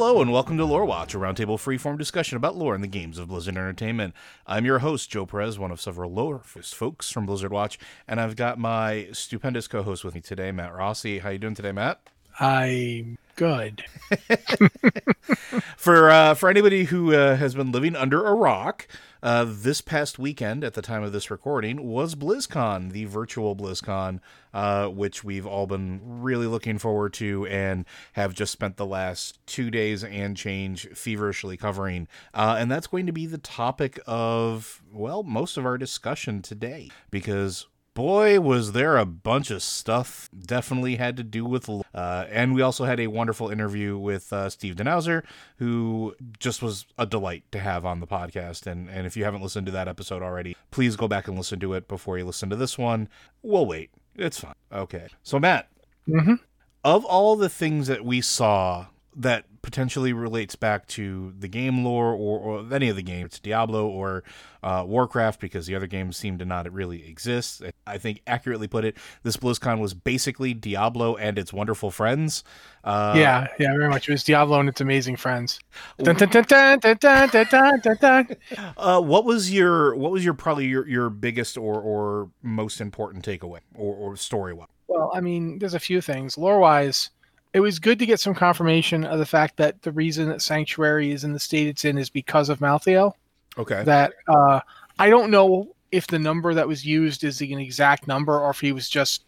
Hello and welcome to Lore Watch, a roundtable freeform discussion about lore in the games of Blizzard Entertainment. I'm your host, Joe Perez, one of several lore folks from Blizzard Watch, and I've got my stupendous co-host with me today, Matt Rossi. How you doing today, Matt? I'm good. for uh, for anybody who uh, has been living under a rock, uh, this past weekend, at the time of this recording, was BlizzCon, the virtual BlizzCon, uh, which we've all been really looking forward to and have just spent the last two days and change feverishly covering. Uh, and that's going to be the topic of, well, most of our discussion today because boy, was there a bunch of stuff definitely had to do with. Uh, and we also had a wonderful interview with uh, Steve Danuser, who just was a delight to have on the podcast. And, and if you haven't listened to that episode already, please go back and listen to it before you listen to this one. We'll wait. It's fine. Okay. So, Matt, mm-hmm. of all the things that we saw that potentially relates back to the game lore or, or any of the games, Diablo or uh, Warcraft, because the other games seem to not really exist. I think accurately put it, this BlizzCon was basically Diablo and its wonderful friends. Uh, yeah, yeah, very much. It was Diablo and its amazing friends. uh, what was your what was your probably your, your biggest or or most important takeaway or, or story wise? Well, I mean, there's a few things lore wise it was good to get some confirmation of the fact that the reason that Sanctuary is in the state it's in is because of Malthael. Okay. That uh, I don't know if the number that was used is an exact number or if he was just,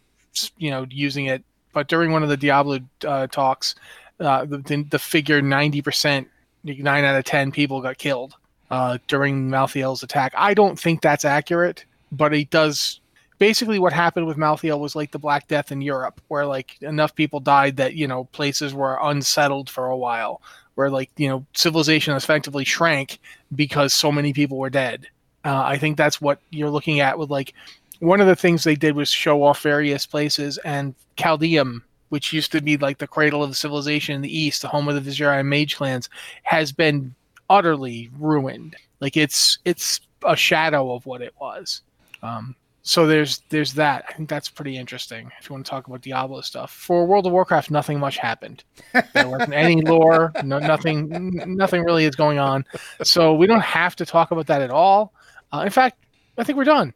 you know, using it. But during one of the Diablo uh, talks, uh, the, the figure ninety percent, nine out of ten people got killed uh, during Malthael's attack. I don't think that's accurate, but it does basically what happened with Malthael was like the Black Death in Europe, where like enough people died that you know places were unsettled for a while, where like you know civilization effectively shrank because so many people were dead. Uh, I think that's what you're looking at with like one of the things they did was show off various places and Caldeum, which used to be like the cradle of the civilization in the east, the home of the Vizjerei mage clans, has been utterly ruined. Like it's it's a shadow of what it was. Um, so there's there's that. I think that's pretty interesting if you want to talk about Diablo stuff. For World of Warcraft, nothing much happened. There wasn't any lore, no nothing nothing really is going on. So we don't have to talk about that at all. Uh, in fact, I think we're done.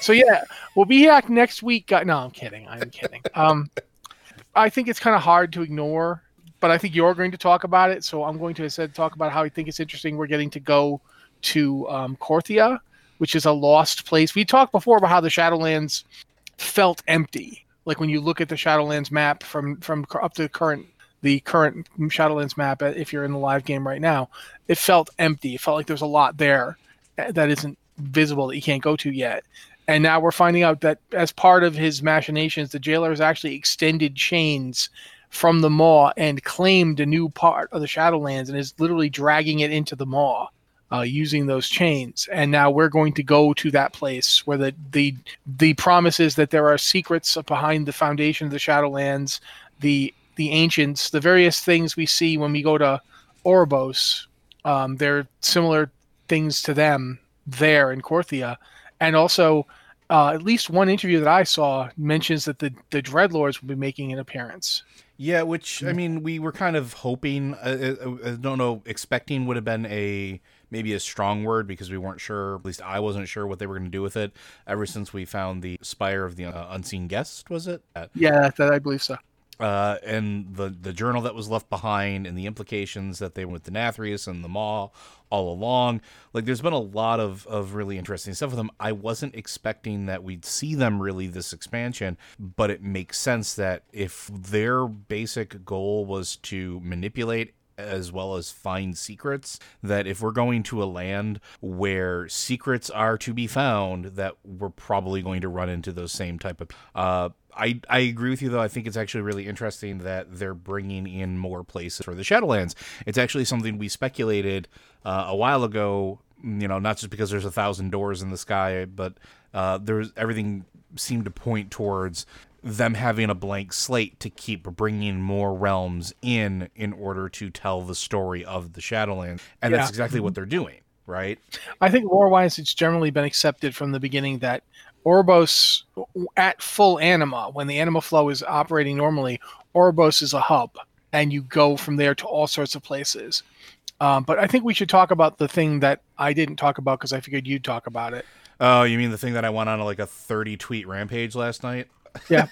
So yeah, we'll be back next week. No, I'm kidding. I'm kidding. Um, I think it's kind of hard to ignore, but I think you're going to talk about it. So I'm going to instead talk about how I think it's interesting. We're getting to go to um, Korthia which is a lost place. We talked before about how the Shadowlands felt empty. Like when you look at the Shadowlands map from from up to the current the current Shadowlands map, uh, if you're in the live game right now, it felt empty. It felt like there's a lot there uh, that isn't visible that you can't go to yet. And now we're finding out that as part of his machinations, the jailer has actually extended chains from the maw and claimed a new part of the Shadowlands and is literally dragging it into the maw uh, using those chains. And now we're going to go to that place where the the the promise is that there are secrets behind the foundation of the Shadowlands, the the ancients, the various things we see when we go to Oribos. Um, there are similar things to them there in Korthia, and also. Uh, at least one interview that I saw mentions that the, the Dreadlords will be making an appearance. Yeah, which I mean, we were kind of hoping. Uh, uh, I don't know, expecting would have been a maybe a strong word because we weren't sure, at least I wasn't sure what they were going to do with it ever since we found the Spire of the uh, Unseen Guest, was it? Yeah, that, I believe so. Uh, and the the journal that was left behind and the implications that they went with Denathrius and the Maw all along. Like there's been a lot of, of really interesting stuff with them. I wasn't expecting that we'd see them really this expansion, but it makes sense that if their basic goal was to manipulate as well as find secrets that if we're going to a land where secrets are to be found that we're probably going to run into those same type of uh I, I agree with you though. I think it's actually really interesting that they're bringing in more places for the Shadowlands. It's actually something we speculated uh, a while ago. You know, not just because there's a thousand doors in the sky, but uh, there's everything seemed to point towards them having a blank slate to keep bringing more realms in in order to tell the story of the Shadowlands, and yeah. that's exactly what they're doing, right? I think lore-wise, it's generally been accepted from the beginning that Oribos, at full anima, when the anima flow is operating normally, Oribos is a hub, and you go from there to all sorts of places. Um, but I think we should talk about the thing that I didn't talk about because I figured you'd talk about it. Oh, you mean the thing that I went on like a 30 tweet rampage last night? Yeah.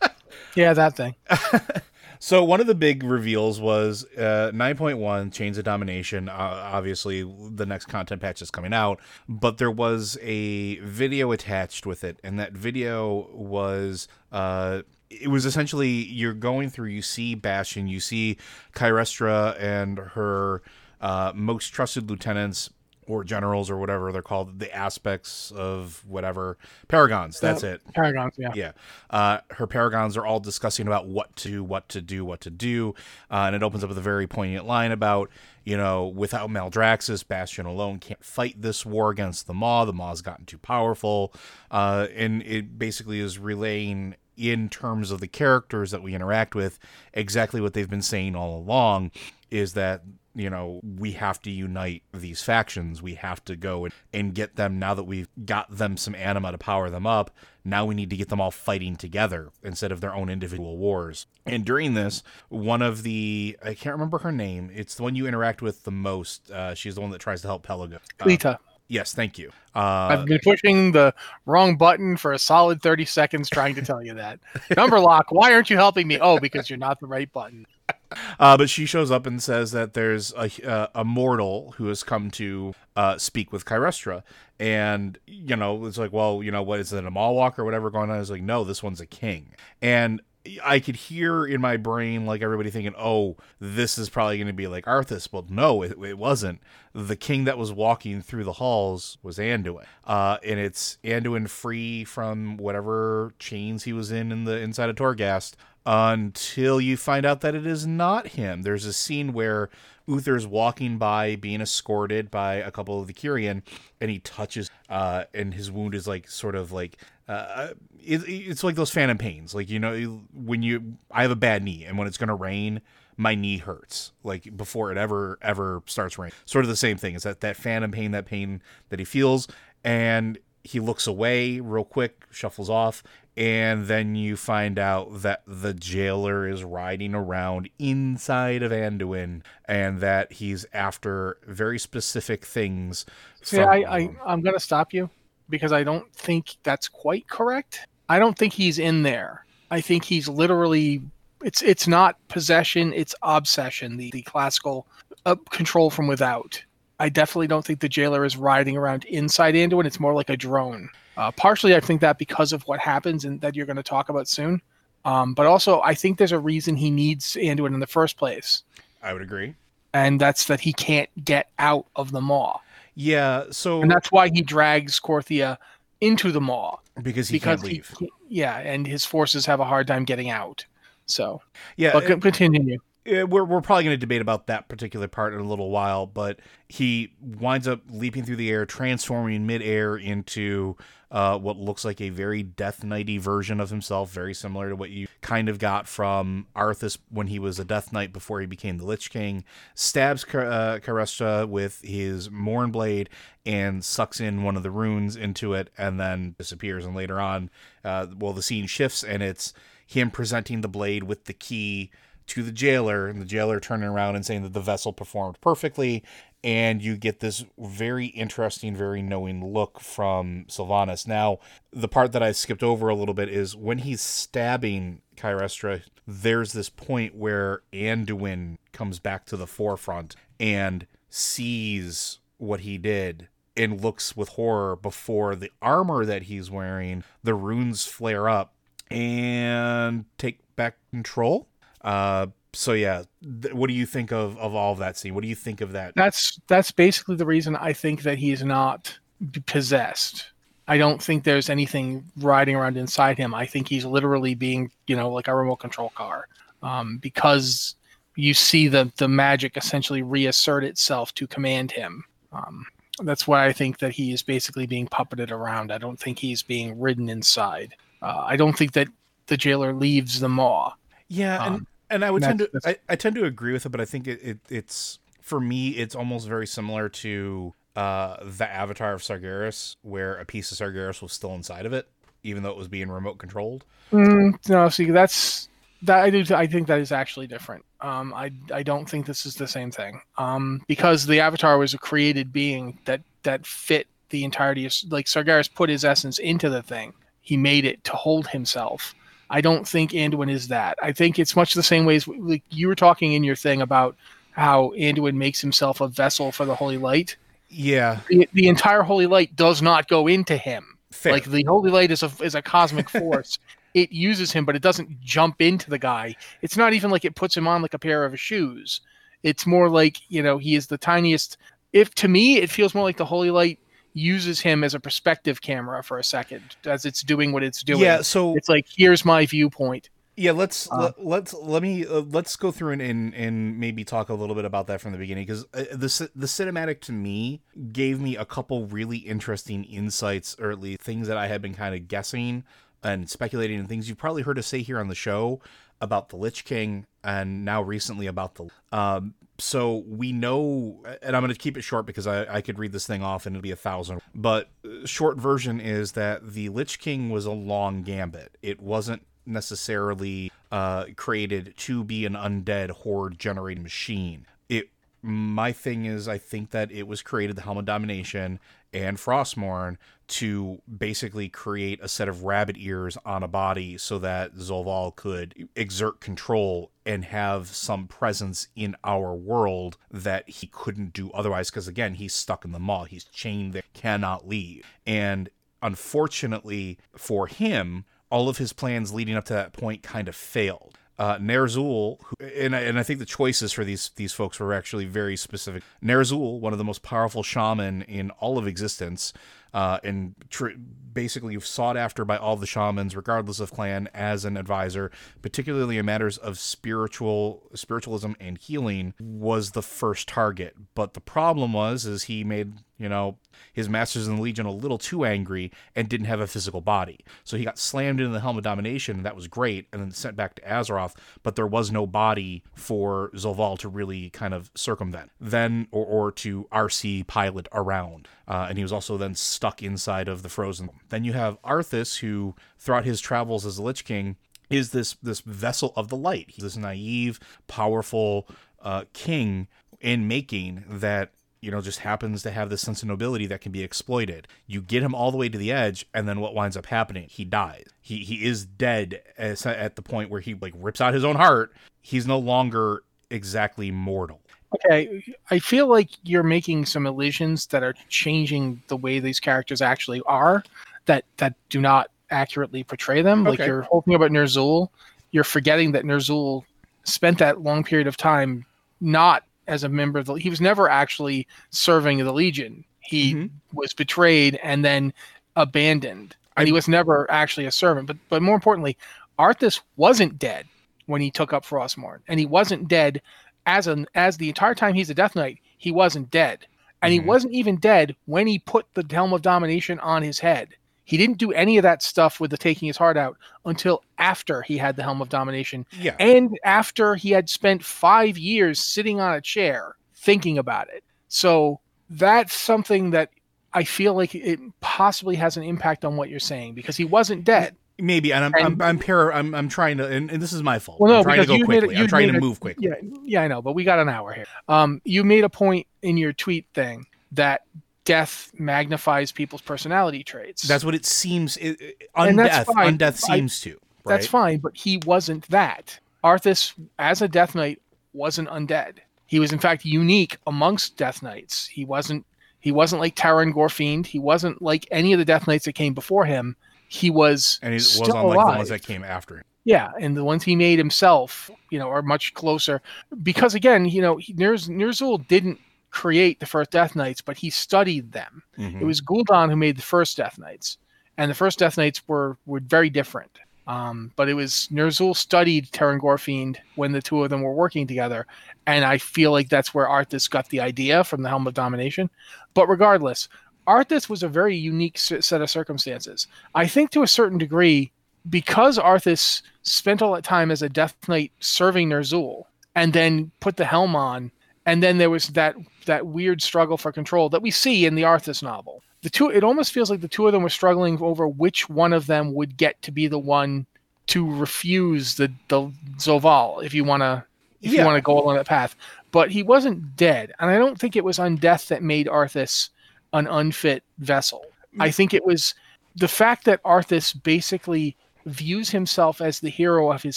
yeah, that thing. So one of the big reveals was uh, 9.1 Chains of Domination. Uh, obviously, the next content patch is coming out, but there was a video attached with it, and that video was uh, it was essentially you're going through. You see Bastion, you see Kyrestia and her uh, most trusted lieutenants or generals or whatever they're called, the aspects of whatever paragons. That's it. Paragons, yeah. Yeah. Uh, her paragons are all discussing about what to do, what to do, what to do. Uh, and it opens up with a very poignant line about, you know, without Maldraxxus, Bastion alone can't fight this war against the Maw. The Maw's gotten too powerful. Uh, and it basically is relaying in terms of the characters that we interact with exactly what they've been saying all along is that you know, we have to unite these factions. We have to go and, and get them now that we've got them some anima to power them up. Now we need to get them all fighting together instead of their own individual wars. And during this, one of the, I can't remember her name, it's the one you interact with the most. Uh, she's the one that tries to help Pelago. Uh, Lita. Yes, thank you. Uh, I've been pushing the wrong button for a solid 30 seconds trying to tell you that. Number lock, why aren't you helping me? Oh, because you're not the right button. Uh, but she shows up and says that there's a, uh, a mortal who has come to uh, speak with Kyrestia. And, you know, it's like, well, you know, what is it, a mall walk or whatever going on? It's like, no, this one's a king. And I could hear in my brain, like everybody thinking, oh, this is probably going to be like Arthas. Well, no, it, it, wasn't. The king that was walking through the halls was Anduin. Uh, and it's Anduin free from whatever chains he was in in the inside of Torghast until you find out that it is not him. There's a scene where Uther's walking by, being escorted by a couple of the Kyrian, and he touches, uh, and his wound is like sort of like uh, it, it's like those phantom pains. Like you know, when you I have a bad knee, and when it's gonna rain, my knee hurts. Like before it ever ever starts raining. Sort of the same thing. Is that that phantom pain, that pain that he feels, and he looks away real quick, shuffles off, and then you find out that the jailer is riding around inside of Anduin and that he's after very specific things. See, from... I, I, I'm going to stop you because I don't think that's quite correct. I don't think he's in there. I think he's literally it's it's not possession, it's obsession, the, the classical uh, control from without. I definitely don't think the jailer is riding around inside Anduin. It's more like a drone. Uh, partially, I think that because of what happens and that you're going to talk about soon. Um, but also, I think there's a reason he needs Anduin in the first place. I would agree. And that's that he can't get out of the maw. Yeah, so and that's why he drags Korthia into the maw because he because can't leave. He, yeah, and his forces have a hard time getting out. So yeah, but it, continue. We're we're probably going to debate about that particular part in a little while, but he winds up leaping through the air, transforming midair into uh, what looks like a very Death Knighty version of himself, very similar to what you kind of got from Arthas when he was a Death Knight before he became the Lich King. Stabs uh, Kyrestia with his Mourn Blade and sucks in one of the runes into it, and then disappears. And later on, uh, well, the scene shifts, and it's him presenting the blade with the key to the jailer, and the jailer turning around and saying that the vessel performed perfectly, and you get this very interesting, very knowing look from Sylvanas. Now, the part that I skipped over a little bit is when he's stabbing Kyrestia, there's this point where Anduin comes back to the forefront and sees what he did and looks with horror before the armor that he's wearing, the runes flare up and take back control. Uh, so yeah, th- what do you think of of all of that scene? What do you think of that? That's that's basically the reason I think that he's not possessed. I don't think there's anything riding around inside him. I think he's literally being, you know, like a remote control car, um, because you see the the magic essentially reassert itself to command him. Um, that's why I think that he is basically being puppeted around. I don't think he's being ridden inside. Uh, I don't think that the jailer leaves the maw. Yeah, um, and and I would tend to I, I, tend to agree with it, but I think it, it, it's for me it's almost very similar to uh, the Avatar of Sargeras, where a piece of Sargeras was still inside of it, even though it was being remote controlled. Mm, no, see that's that I do I think that is actually different. Um, I I don't think this is the same thing. Um, because the Avatar was a created being that that fit the entirety of like Sargeras put his essence into the thing. He made it to hold himself. I don't think Anduin is that. I think it's much the same way as like you were talking in your thing about how Anduin makes himself a vessel for the holy light. Yeah, The, the entire holy light does not go into him. fair. Like the holy light is a is a cosmic force. it uses him, but it doesn't jump into the guy. It's not even like it puts him on like a pair of shoes. It's more like you know he is the tiniest. If to me, it feels more like the holy light uses him as a perspective camera for a second as it's doing what it's doing. yeah. So It's like here's my viewpoint. Yeah, let's Uh, let, let's let me uh, let's go through and, and and maybe talk a little bit about that from the beginning because uh, the the cinematic to me gave me a couple really interesting insights, or at least things that I had been kind of guessing and speculating, and things you've probably heard us say here on the show about the Lich King, and now recently about the. Um, so we know, and I'm going to keep it short because I, I could read this thing off and it'd be a thousand. But uh, short version is that the Lich King was a long gambit. It wasn't necessarily uh, created to be an undead horde generating machine. It my thing is I think that it was created the Helm of Domination and Frostmourne to basically create a set of rabbit ears on a body so that Zovaal could exert control and have some presence in our world that he couldn't do otherwise because again he's stuck in the maw he's chained there cannot leave and unfortunately for him all of his plans leading up to that point kind of failed. Uh, Ner'zhul, and I, and I think the choices for these these folks were actually very specific. Ner'zhul, one of the most powerful shaman in all of existence, uh, and tr- basically sought after by all the shamans, regardless of clan, as an advisor, particularly in matters of spiritual spiritualism and healing, was the first target. But the problem was, is he made you know his masters in the legion a little too angry and didn't have a physical body. So he got slammed into the helm of domination and that was great and then sent back to azeroth but there was no body for zovaal to really kind of circumvent then or, or to rc pilot around. Uh, and he was also then stuck inside of the frozen. Then you have arthas who throughout his travels as a lich king is this this vessel of the light. He's this naive powerful uh, king in making that you know, just happens to have this sense of nobility that can be exploited. You get him all the way to the edge, and then what winds up happening? He dies. He he is dead as, at the point where he like rips out his own heart. He's no longer exactly mortal. Okay, I feel like you're making some illusions that are changing the way these characters actually are, that that do not accurately portray them. Like you're talking about Ner'zhul, you're forgetting that Ner'zhul spent that long period of time not as a member of the. He was never actually serving the Legion. He Mhm. was betrayed and then abandoned, and he was never actually a servant. But but more importantly, Arthas wasn't dead when he took up Frostmourne, and he wasn't dead as an as the entire time he's a Death Knight, he wasn't dead, and Mhm. he wasn't even dead when he put the Helm of Domination on his head. He didn't do any of that stuff with the taking his heart out until after he had the Helm of Domination, Yeah. and after he had spent five years sitting on a chair thinking about it. So that's something that I feel like it possibly has an impact on what you're saying because he wasn't dead. Maybe, and I'm And- I'm I'm, para, I'm I'm trying to, and, and this is my fault. Well, no, I'm trying to because go you made quickly. it- I'm you trying to it- move quickly. Yeah, yeah, I know, but we got an hour here. Um, you made a point in your tweet thing that death magnifies people's personality traits. That's what it seems. It, it- undeath, undeath I- seems to. Right? That's fine, but he wasn't that. Arthas, as a Death Knight, wasn't undead. He was in fact unique amongst Death Knights. He wasn't he wasn't like Teron Gorefiend. He wasn't like any of the Death Knights that came before him. He was and he was still unlike alive. the ones that came after him. Yeah, and the ones he made himself, you know, are much closer. Because again, you know, Ner'zhul didn't create the first Death Knights, but he studied them. Mhm. It was Gul'dan who made the first Death Knights, and the first Death Knights were were very different. Um, but it was Ner'zhul studied Teron Gorefiend when the two of them were working together, and I feel like that's where Arthas got the idea from the Helm of Domination. But regardless, Arthas was a very unique s- set of circumstances. I think to a certain degree, because Arthas spent all that time as a Death Knight serving Ner'zhul, and then put the helm on, and then there was that that weird struggle for control that we see in the Arthas novel. The two, it almost feels like the two of them were struggling over which one of them would get to be the one to refuse the the Zovaal, if you want to if Yeah. you want to go along that path. But he wasn't dead, and I don't think it was undeath that made Arthas an unfit vessel. I mm. think it was the fact that Arthas basically views himself as the hero of his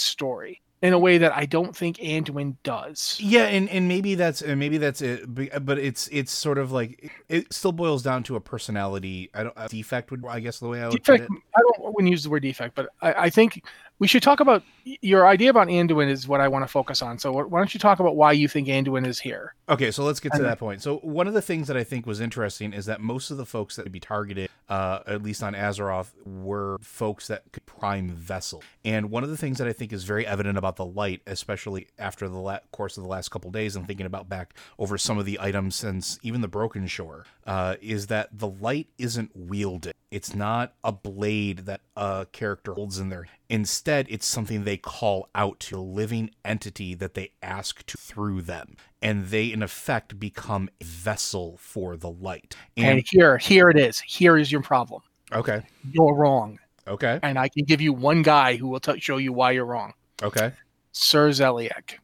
story in a way that I don't think Anduin does. Yeah, and, and maybe that's and maybe that's it, but it's it's sort of like it still boils down to a personality. I don't a defect would I guess the way I would defect. I don't wouldn't use the word defect, but I, I think we should talk about your idea about Anduin is what I want to focus on. So why don't you talk about why you think Anduin is here? Okay, so let's get to that point. So one of the things that I think was interesting is that most of the folks that would be targeted, uh, at least on Azeroth, were folks that could prime vessel. And one of the things that I think is very evident about the light, especially after the la- course of the last couple days, and thinking about back over some of the items since even the Broken Shore, uh, is that the light isn't wielded. It's not a blade that a character holds in their. Instead, it's something they call out to a living entity that they ask to through them, and they in effect become a vessel for the light. And And here, here it is. Here is your problem. okay, You're wrong, okay, and I can give you one guy who will t- show you why you're wrong. okay, Sir Zeliek.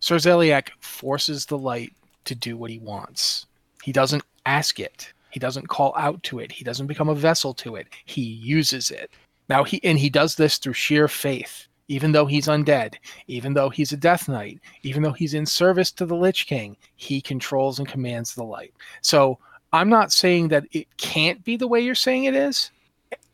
Sir Zeliek forces the light to do what he wants. He doesn't ask it. He doesn't call out to it. He doesn't become a vessel to it. He uses it. Now he and he does this through sheer faith. Even though he's undead, even though he's a death knight, even though he's in service to the Lich King, he controls and commands the light. So I'm not saying that it can't be the way you're saying it is.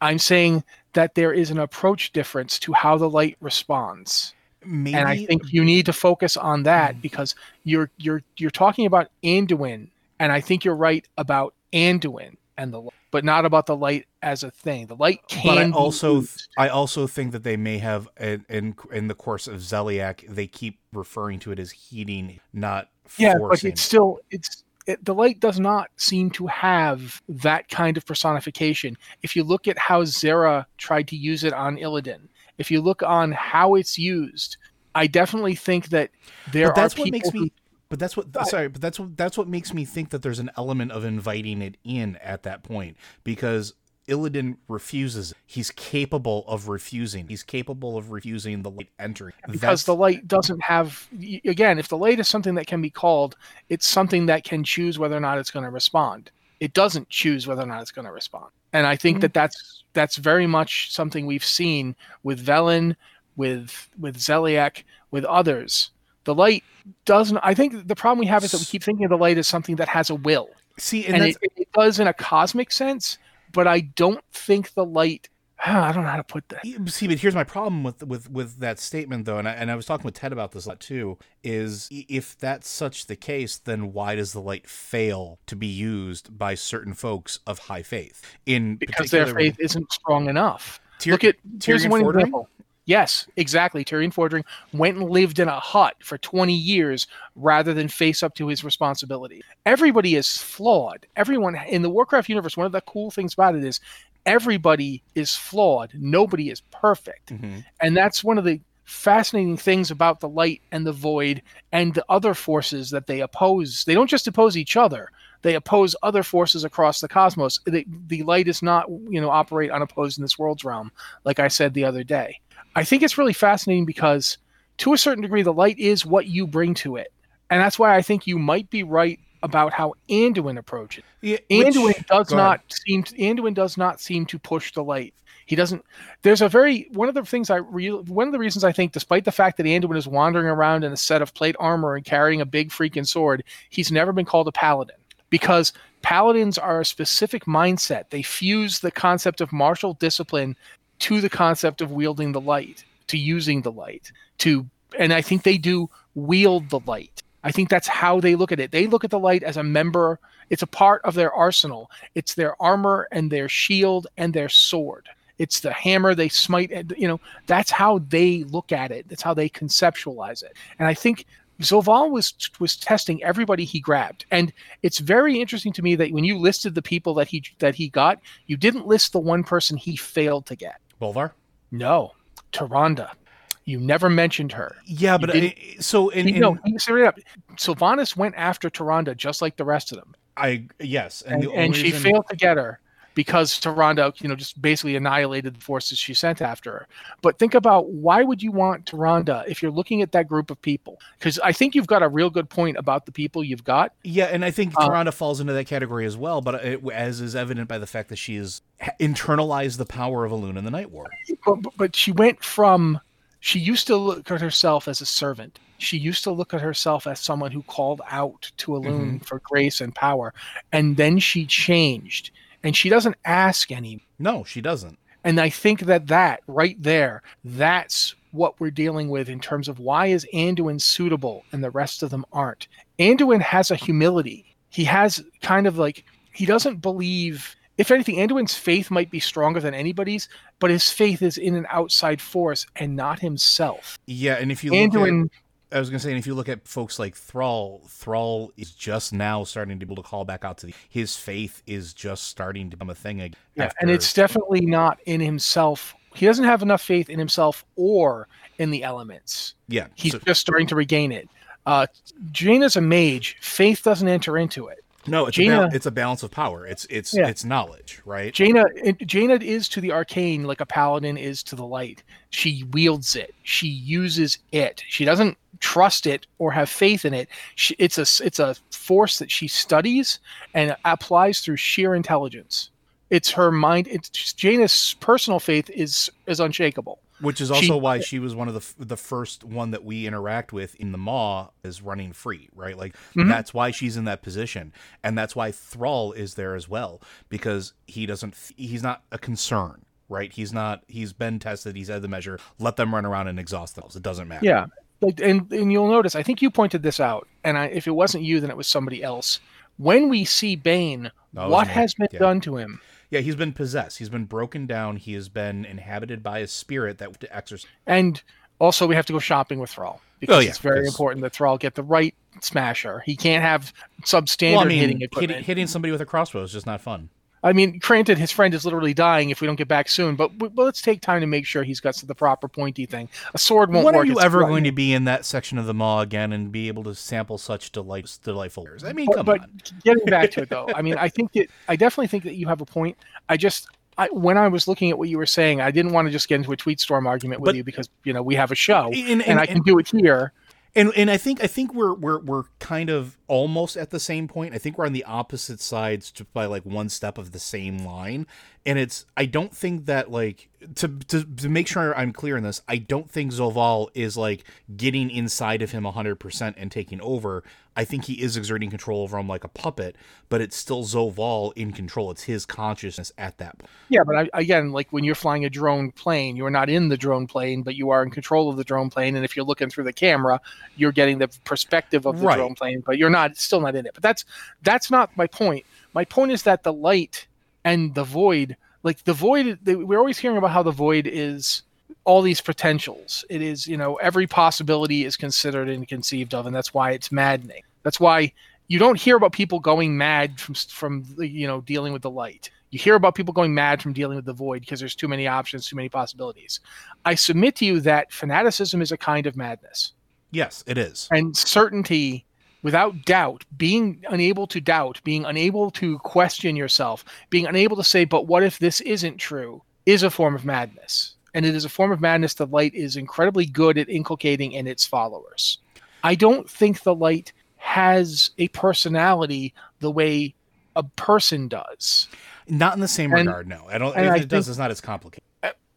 I'm saying that there is an approach difference to how the light responds maybe. and I think you need to focus on that hmm. because you're you're you're talking about Anduin, and I think you're right about Anduin and the light, but not about the light as a thing. The light can. but I also. I also think that they may have in in, in the course of Zeliek, they keep referring to it as heating, not yeah, but it's still it's. It, the light does not seem to have that kind of personification. If you look at how Xe'ra tried to use it on Illidan, if you look on how it's used, I definitely think that there but that's are what people makes who- me but that's what I- sorry but that's what that's what makes me think that there's an element of inviting it in at that point because Illidan refuses. He's capable of refusing. He's capable of refusing the light entering because That's- the light doesn't have again if the light is something that can be called it's something that can choose whether or not it's going to respond. It doesn't choose whether or not it's going to respond. And i think Mhm. that that's that's very much something we've seen with velen with with zeliek with others the light doesn't i think the problem we have is that we keep thinking of the light as something that has a will see and, and, it, it does in a cosmic sense but i don't think the light i don't know how to put that See, but here's my problem with with with that statement, though, and I, and I was talking with Ted about this a lot too. Is if that's such the case, then why does the light fail to be used by certain folks of high faith? In because their faith isn't strong enough Tyr- Look at here's one Fordring? example. Yes, exactly. Tirion Fordring went and lived in a hut for 20 years rather than face up to his responsibility. Everybody is flawed. Everyone in the Warcraft universe, one of the cool things about it is everybody is flawed. Nobody is perfect. Mhm. And that's one of the fascinating things about the light and the void and the other forces that they oppose. They don't just oppose each other. They oppose other forces across the cosmos. The, the light is not, you know, operate unopposed in this world's realm, like I said the other day. I think it's really fascinating because, to a certain degree, the light is what you bring to it, and that's why I think you might be right about how Anduin approaches. Yeah, Anduin which- does not seem to, Anduin does not seem to push the light. He doesn't. There's a very one of the things I re, one of the reasons I think, despite the fact that Anduin is wandering around in a set of plate armor and carrying a big freaking sword, he's never been called a paladin because paladins are a specific mindset. They fuse the concept of martial discipline to the concept of wielding the light, to using the light, to and I think they do wield the light. I think that's how they look at it. They look at the light as a member, it's a part of their arsenal. It's their armor and their shield and their sword. It's the hammer they smite you know, that's how they look at it. That's how they conceptualize it. And I think Zovaal was was testing everybody he grabbed. And it's very interesting to me that when you listed the people that he that he got, you didn't list the one person he failed to get. Bolvar. No, Tyrande. You never mentioned her. Yeah, but I, uh, so in, He, in no, he straight up. Sylvanas went after Tyrande just like the rest of them, I yes, and, and, the and she failed to get her. Because Tyrande, you know, just basically annihilated the forces she sent after her. But think about why would you want Tyrande if you're looking at that group of people? Because I think you've got a real good point about the people you've got. Yeah, and I think Tyrande falls into that category as well, but it, as is evident by the fact that she has internalized the power of a Elune in the Night War. But, but she went from she used to look at herself as a servant. She used to look at herself as someone who called out to Elune mm-hmm. for grace and power. And then she changed. And she doesn't ask any. No, she doesn't. And I think that that right there, that's what we're dealing with in terms of why is Anduin suitable and the rest of them aren't. Anduin has a humility. He has kind of like he doesn't believe if anything, Anduin's faith might be stronger than anybody's, but his faith is in an outside force and not himself. Yeah, and if you Anduin, at, I was gonna say, and if you look at folks like Thrall, Thrall is just now starting to be able to call back out to the, his faith is just starting to become a thing again. Yeah, after, and it's definitely not in himself. He doesn't have enough faith in himself or in the elements. Yeah, he's so, just starting to regain it. Uh, Jaina's a mage. Faith doesn't enter into it. No, it's Jaina, a ba- it's a balance of power. It's it's yeah. it's knowledge, right? Jaina Jaina is to the arcane like a paladin is to the light. She wields it. She uses it. She doesn't trust it or have faith in it. She, it's a it's a force that she studies and applies through sheer intelligence. It's her mind. It's Jaina's personal faith is is unshakable. Which is also she, why she was one of the the first one that we interact with in the Maw is running free, right? Like mm-hmm. that's why she's in that position, and that's why Thrall is there as well because he doesn't he's not a concern, right? He's not he's been tested, he's had the measure. Let them run around and exhaust themselves. It doesn't matter. Yeah, and and you'll notice I think you pointed this out, and I, if it wasn't you, then it was somebody else. When we see Bane, what has been yeah. done to him? Yeah, he's been possessed. He's been broken down. He has been inhabited by a spirit that to exorcise. And also, we have to go shopping with Thrall oh, because oh, yeah, it's very important that Thrall get the right smasher. He can't have substandard well, I mean, hitting. Hitting, hitting somebody with a crossbow is just not fun. I mean, granted, his friend is literally dying if we don't get back soon, but, but let's take time to make sure he's got the proper pointy thing. A sword won't when work. are you ever going to be in that section of the Maw again and be able to sample such delight, delightful? I mean, come but, on. getting back to it though, I mean, I think that I definitely think that you have a point. I just I, when I was looking at what you were saying, I didn't want to just get into a tweet storm argument with but, you because you know we have a show and, and, and I can and, do it here. And and I think I think we're we're we're kind of almost at the same point. I think we're on the opposite sides just by like one step of the same line. And it's I don't think that like to to to make sure I'm clear in this, I don't think Zovaal is like getting inside of him 100% and taking over. I think he is exerting control over him like a puppet, but it's still Zovaal in control. It's his consciousness at that point. Yeah, but I, again, like when you're flying a drone plane, you're not in the drone plane, but you are in control of the drone plane. And if you're looking through the camera, you're getting the perspective of the right. drone plane, but you're not still not in it. But that's that's not my point. My point is that the light and the void, like the void, we're always hearing about how the void is all these potentials. It is, you know, every possibility is considered and conceived of, and that's why it's maddening. That's why you don't hear about people going mad from from you know dealing with the light. You hear about people going mad from dealing with the void because there's too many options, too many possibilities. I submit to you that fanaticism is a kind of madness. Yes, it is. And certainty without doubt, being unable to doubt, being unable to question yourself, being unable to say, but what if this isn't true, is a form of madness and it is a form of madness the light is incredibly good at inculcating in its followers. I don't think the light has a personality the way a person does. Not in the same and, regard, no. I don't. If I it does, it's not as complicated.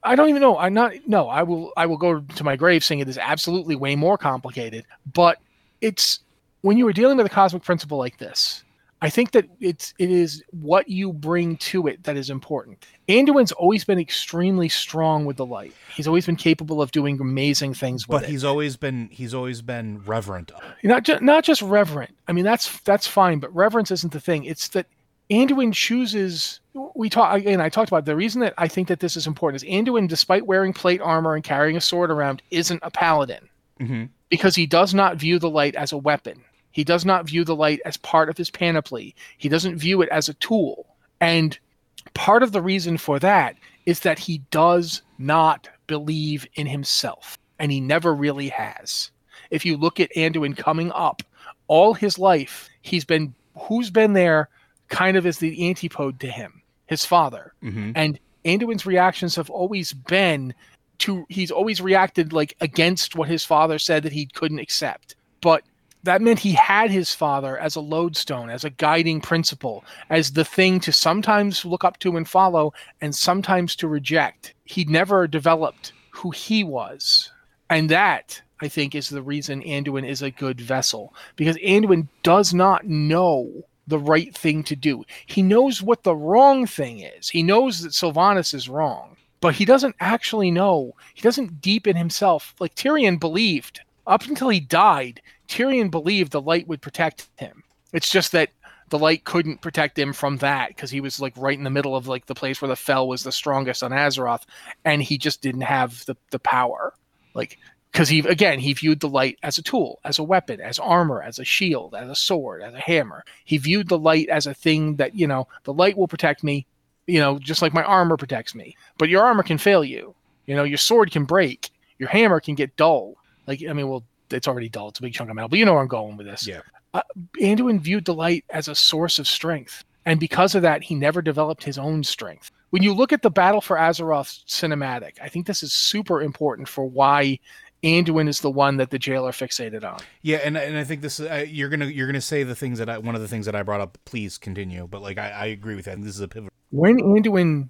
I don't even know. I'm not. No, I will. I will go to my grave saying it is absolutely way more complicated. But it's when you are dealing with a cosmic principle like this, I think that it's it is what you bring to it that is important. Anduin's always been extremely strong with the light. He's always been capable of doing amazing things with but it. But he's always been he's always been reverent. Not just not just reverent. I mean that's that's fine, but reverence isn't the thing. It's that Anduin chooses we talk again I talked about the reason that I think that this is important is Anduin despite wearing plate armor and carrying a sword around isn't a paladin. Mm-hmm. Because he does not view the light as a weapon he does not view the light as part of his panoply. He doesn't view it as a tool. And part of the reason for that is that he does not believe in himself. And he never really has. If you look at Anduin coming up, all his life, he's been who's been there kind of as the antipode to him. his father. hmm And Anduin's reactions have always been to he's always reacted like against what his father said that he couldn't accept. But that meant he had his father as a lodestone, as a guiding principle, as the thing to sometimes look up to and follow, and sometimes to reject. He never developed who he was. And that, I think, is the reason Anduin is a good vessel. Because Anduin does not know the right thing to do. He knows what the wrong thing is. He knows that Sylvanas is wrong, but he doesn't actually know. He doesn't deep in himself. Like Tirion believed up until he died, Tirion believed the light would protect him. It's just that the light couldn't protect him from that because he was like right in the middle of like the place where the fell was the strongest on Azeroth, and he just didn't have the the power. Like because he again he viewed the light as a tool, as a weapon, as armor, as a shield, as a sword, as a hammer. He viewed the light as a thing that you know the light will protect me, you know, just like my armor protects me. But your armor can fail you. You know, your sword can break. Your hammer can get dull. Like I mean, well, it's already dull. It's a big chunk of metal, but you know where I'm going with this. Yeah. Uh, Anduin viewed the light as a source of strength, and because of that, he never developed his own strength. When you look at the Battle for Azeroth cinematic, I think this is super important for why Anduin is the one that the jailer fixated on. Yeah, and and I think this uh, you're gonna you're gonna say the things that I one of the things that I brought up. Please continue, but like I, I agree with that. This is a pivot. When Anduin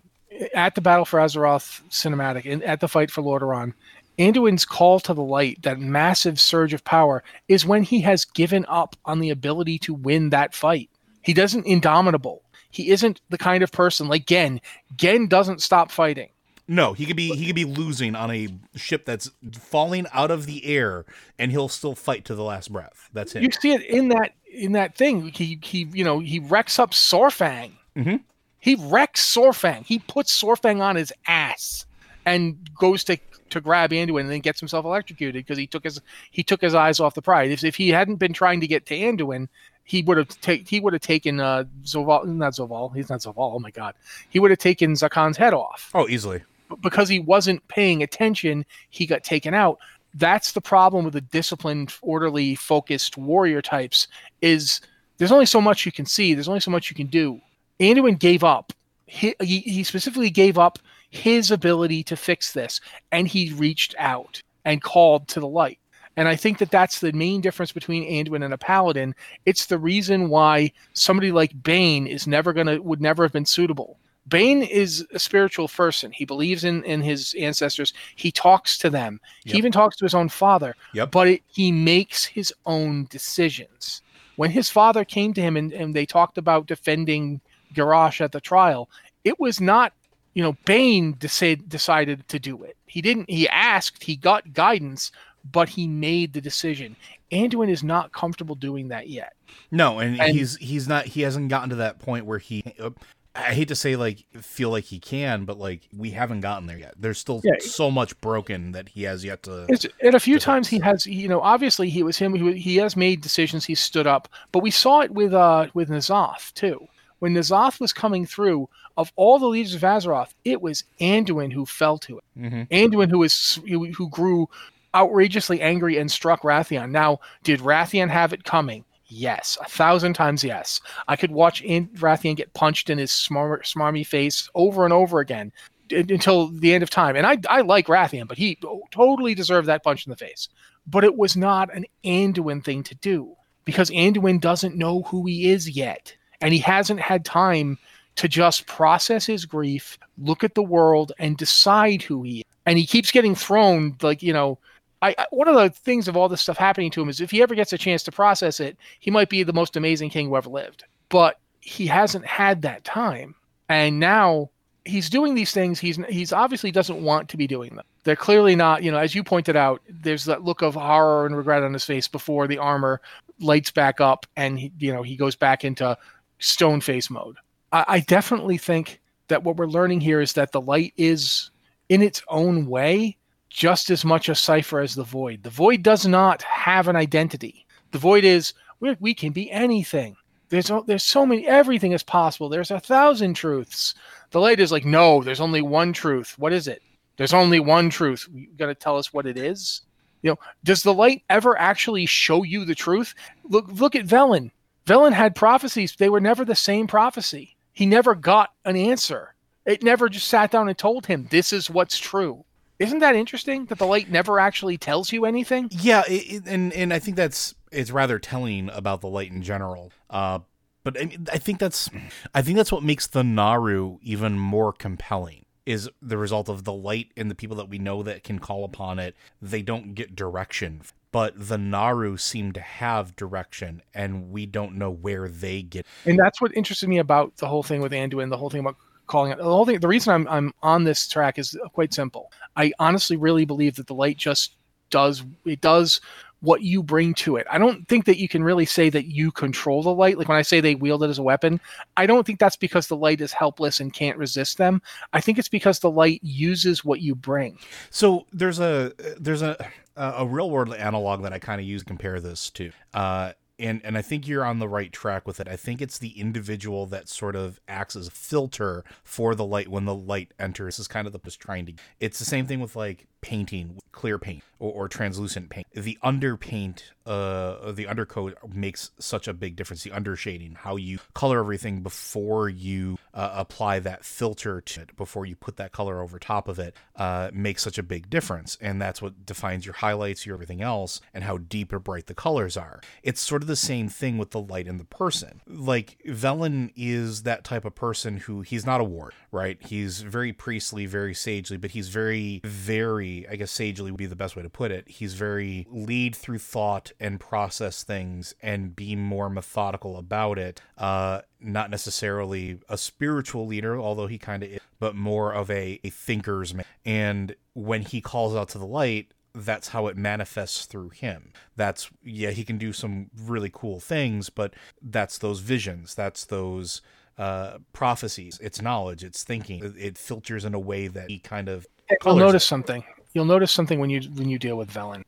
at the Battle for Azeroth cinematic and at the fight for Lordaeron, Anduin's call to the light, that massive surge of power, is when he has given up on the ability to win that fight. He doesn't indomitable. He isn't the kind of person like Genn. Genn doesn't stop fighting. No, he could be he could be losing on a ship that's falling out of the air, and he'll still fight to the last breath. That's him. You see it in that in that thing. He he you know he wrecks up Saurfang. Mhm. He wrecks Saurfang. He puts Saurfang on his ass and goes to to grab Anduin and then gets himself electrocuted because he took his he took his eyes off the prize. If, if he hadn't been trying to get to Anduin, he would have take he would have taken uh Zovaal not Zovaal he's not Zovaal oh my god he would have taken Zekhan's head off oh, easily. but because he wasn't paying attention, he got taken out. That's the problem with the disciplined, orderly, focused warrior types. Is there's only so much you can see. There's only so much you can do. Anduin gave up. He, he, he specifically gave up his ability to fix this, and he reached out and called to the light. And I think that that's the main difference between Anduin and a paladin. It's the reason why somebody like Bane is never gonna would never have been suitable. Bane is a spiritual person. He believes in in his ancestors. He talks to them. Yep. He even talks to his own father. Yep. But it, he makes his own decisions. When his father came to him and, and they talked about defending Garrosh at the trial, it was not, you know, Bane decide, decided to do it. He didn't. He asked. He got guidance, but he made the decision. Anduin is not comfortable doing that yet. No, and, And- he's he's not he hasn't gotten to that point where he uh, I hate to say like feel like he can, but like we haven't gotten there yet. There's still Yeah. so much broken that he has yet to It's, and a few times he has, you know, obviously he was him. He, he has made decisions. He stood up, but we saw it with uh with N'Zoth too. When N'Zoth was coming through, of all the leaders of Azeroth, it was Anduin who fell to it. Mhm. Anduin who was who, who grew outrageously angry and struck Wrathion. Now, did Wrathion have it coming? Yes, a thousand times yes. I could watch An- Wrathion get punched in his smar- smarmy face over and over again until the end of time. And I, I like Wrathion, but he totally deserved that punch in the face. But it was not an Anduin thing to do because Anduin doesn't know who he is yet. And he hasn't had time to just process his grief, look at the world, and decide who he is. And he keeps getting thrown, like, you know, I, I one of the things of all this stuff happening to him is if he ever gets a chance to process it, he might be the most amazing king who ever lived. But he hasn't had that time. And now he's doing these things he's he's obviously doesn't want to be doing them. They're clearly not, you know, as you pointed out, there's that look of horror and regret on his face before the armor lights back up and he, you know, he goes back into stone face mode. I, I definitely think that what we're learning here is that the light is in its own way just as much a cipher as the void. The void does not have an identity. The void is we, we can be anything. There's there's so many everything is possible. There's a thousand truths. The light is like no, there's only one truth. What is it? There's only one truth. You got to tell us what it is. You know, does the light ever actually show you the truth? Look look at Velen. Velen had prophecies. They were never the same prophecy. he never got an answer. It never just sat down and told him this is what's true. Isn't that interesting that the light never actually tells you anything? Yeah, it, and and I think that's it's rather telling about the light in general. Uh, but I, I think that's I think that's what makes the Naaru even more compelling is the result of the light and the people that we know that can call upon it. They don't get direction, but the Naaru seem to have direction, and we don't know where they get. And that's what interested me about the whole thing with Anduin, the whole thing about calling it. The whole thing. The reason I'm I'm on this track is quite simple. I honestly really believe that the light just does it does what you bring to it. I don't think that you can really say that you control the light. Like when I say they wield it as a weapon, I don't think that's because the light is helpless and can't resist them. I think it's because the light uses what you bring. So there's a there's a a real world analog that I kind of use to compare this to. Uh, and and I think you're on the right track with it. I think it's the individual that sort of acts as a filter for the light when the light enters. Is kind of the just trying to. It's the same thing with like painting, clear paint or, or translucent paint. The underpaint, uh, the undercoat makes such a big difference. The undershading, how you color everything before you uh, apply that filter to it, before you put that color over top of it, uh, makes such a big difference. And that's what defines your highlights, your everything else, and how deep or bright the colors are. It's sort of the same thing with the light in the person. Like Velen is that type of person who he's not a ward, right? He's very priestly, very sagely, but he's very, very I guess sagely would be the best way to put it. He's very lead through thought and process things and be more methodical about it. Uh, not necessarily a spiritual leader, although he kind of is, but more of a, a thinker's man. And when he calls out to the light, that's how it manifests through him. That's yeah, he can do some really cool things, but that's those visions. That's those uh, prophecies. It's knowledge. It's thinking. It, it filters in a way that he kind of. I'll notice it. something you'll notice something when you when you deal with Velen.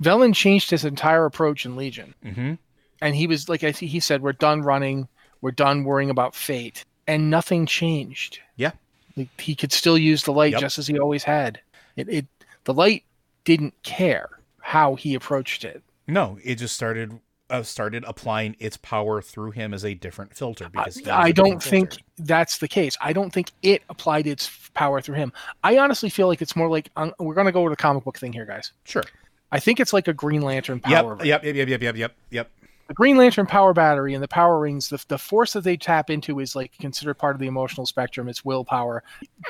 Velen changed his entire approach in Legion, mm-hmm. and he was like he said, "We're done running. We're done worrying about fate," and nothing changed. Yeah, like, he could still use the light yep. just as he always had. It, it the light didn't care how he approached it. No, it just started uh, started applying its power through him as a different filter because I, I don't think filter. that's the case. I don't think it applied its power through him. I honestly feel like it's more like um, we're going to go with a comic book thing here, guys. Sure. I think it's like a Green Lantern power. Yep, yep, yep, yep, yep, yep, yep. The Green Lantern power battery and the power rings, the, the force that they tap into is like considered part of the emotional spectrum. It's willpower.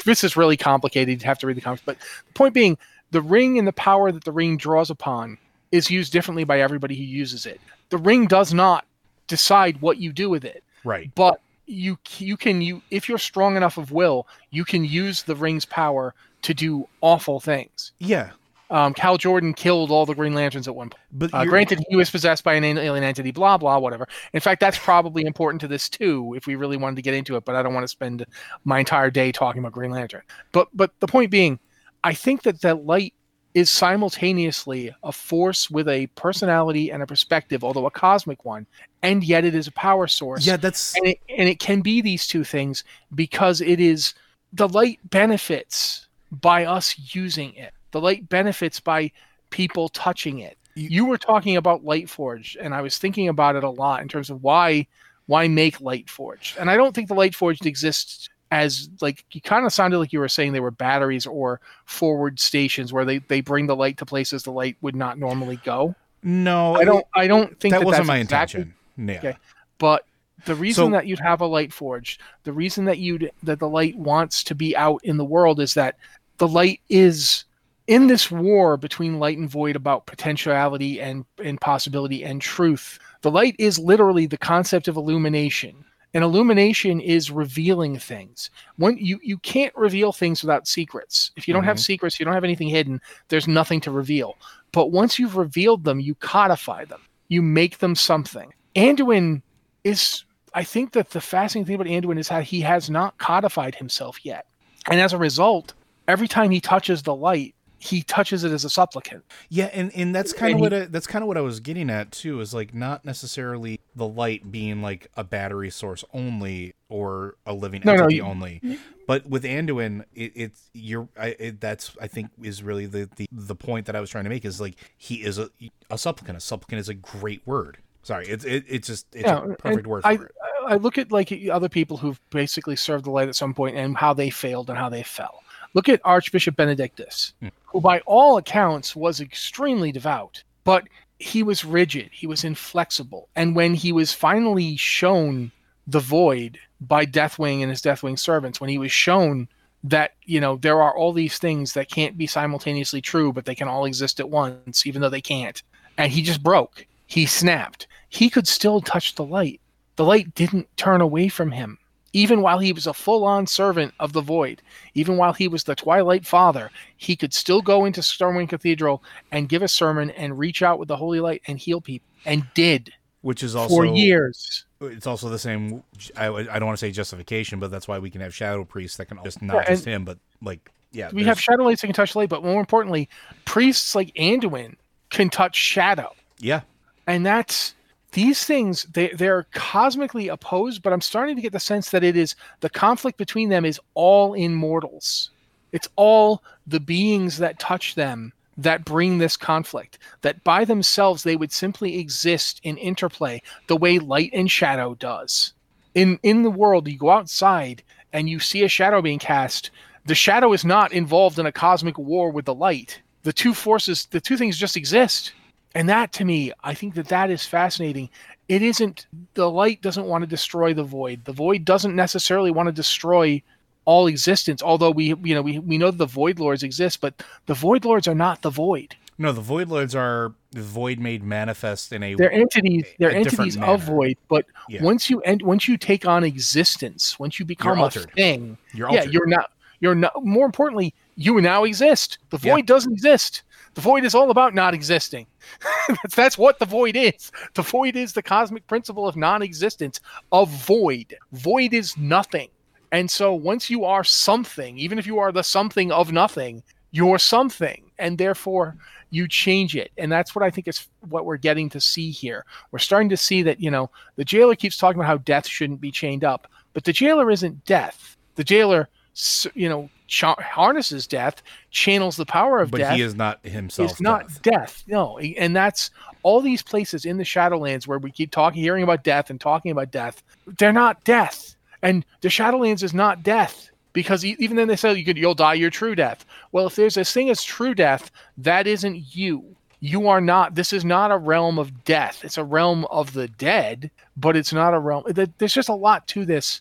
This is really complicated. You have to read the comics. But the point being, the ring and the power that the ring draws upon is used differently by everybody who uses it the ring does not decide what you do with it. Right. But you you can you if you're strong enough of will, you can use the ring's power to do awful things. Yeah. Um, Hal Jordan killed all the Green Lanterns at one point. But uh, granted, he was possessed by an alien entity. Blah blah whatever. In fact, that's probably important to this too, if we really wanted to get into it. But I don't want to spend my entire day talking about Green Lantern. But but the point being, I think that that light is simultaneously a force with a personality and a perspective, although a cosmic one, and yet it is a power source. Yeah, that's and it, and it can be these two things because it is the light benefits by us using it. The light benefits by people touching it. You, you were talking about Light Forge, and I was thinking about it a lot in terms of why why make Light Forge. And I don't think the Light Forge exists as like you kind of sounded like you were saying they were batteries or forward stations where they they bring the light to places the light would not normally go. No, I don't. I don't think that, that wasn't my exactly, intention. Yeah. Okay. But the reason so, that you'd have a light forge, the reason that you'd that the light wants to be out in the world is that the light is in this war between light and void about potentiality and and possibility and truth. The light is literally the concept of illumination and illumination is revealing things. When you you can't reveal things without secrets. If you don't mm-hmm. have secrets, you don't have anything hidden. There's nothing to reveal. But once you've revealed them, you codify them. You make them something. Anduin is. I think that the fascinating thing about Anduin is how he has not codified himself yet, and as a result, every time he touches the light, he touches it as a supplicant. Yeah, and, and that's kind of what I, that's kind of what I was getting at too. Is like not necessarily the light being like a battery source only or a living no, entity no, you, only, but with Anduin, it, it's you're I, it, that's I think is really the, the the point that I was trying to make is like he is a a supplicant. A supplicant is a great word. Sorry, it's it, it's just it's yeah, a perfect word for I, it. I look at like other people who've basically served the light at some point and how they failed and how they fell. Look at Archbishop Benedictus, Hmm. who by all accounts was extremely devout, but he was rigid, he was inflexible. And when he was finally shown the void by Deathwing and his Deathwing servants, when he was shown that, you know, there are all these things that can't be simultaneously true, but they can all exist at once, even though they can't. And he just broke. He snapped. He could still touch the light. The light didn't turn away from him. Even while he was a full on servant of the void, even while he was the Twilight Father, he could still go into Stormwind Cathedral and give a sermon and reach out with the holy light and heal people, and did which is also for years. it's also the same I, I don't want to say justification but that's why we can have shadow priests that can just not Yeah, just him but like yeah We have Shadow Lights that can touch light, but more importantly, priests like Anduin can touch shadow. yeah and that's these things they they're cosmically opposed but i'm starting to get the sense that it is the conflict between them is all in mortals. It's all the beings that touch them that bring this conflict that by themselves they would simply exist in interplay the way light and shadow does. In in the world you go outside and you see a shadow being cast the shadow is not involved in a cosmic war with the light. The two forces the two things just exist and that to me i think that that is fascinating. It isn't the light doesn't want to destroy the void. The void doesn't necessarily want to destroy all existence although we you know we, we know that the void lords exist but the void lords are not the void. No the void lords are the void made manifest in a they're entities they're entities of void but Yeah. once you end once you take on existence once you become a altered. thing you're yeah you're not you're not more importantly you now exist. The Yeah. void doesn't exist the void is all about not existing. That's, what the void is. The void is the cosmic principle of non-existence of void. Void is nothing. And so once you are something even if you are the something of nothing you're something and therefore you change it. And that's what i think is what we're getting to see here. We're starting to see that you know the jailer keeps talking about how death shouldn't be chained up but the jailer isn't death. The jailer you know cha- harnesses death channels the power of but death But he is not himself it's not death. No, and that's all these places in the Shadowlands where we keep talking, hearing about death and talking about death. They're not death, and the Shadowlands is not death because even then they say you could you'll die your true death. Well, if there's this thing as true death, that isn't you. You are not. This is not a realm of death. It's a realm of the dead, but it's not a realm. There's just a lot to this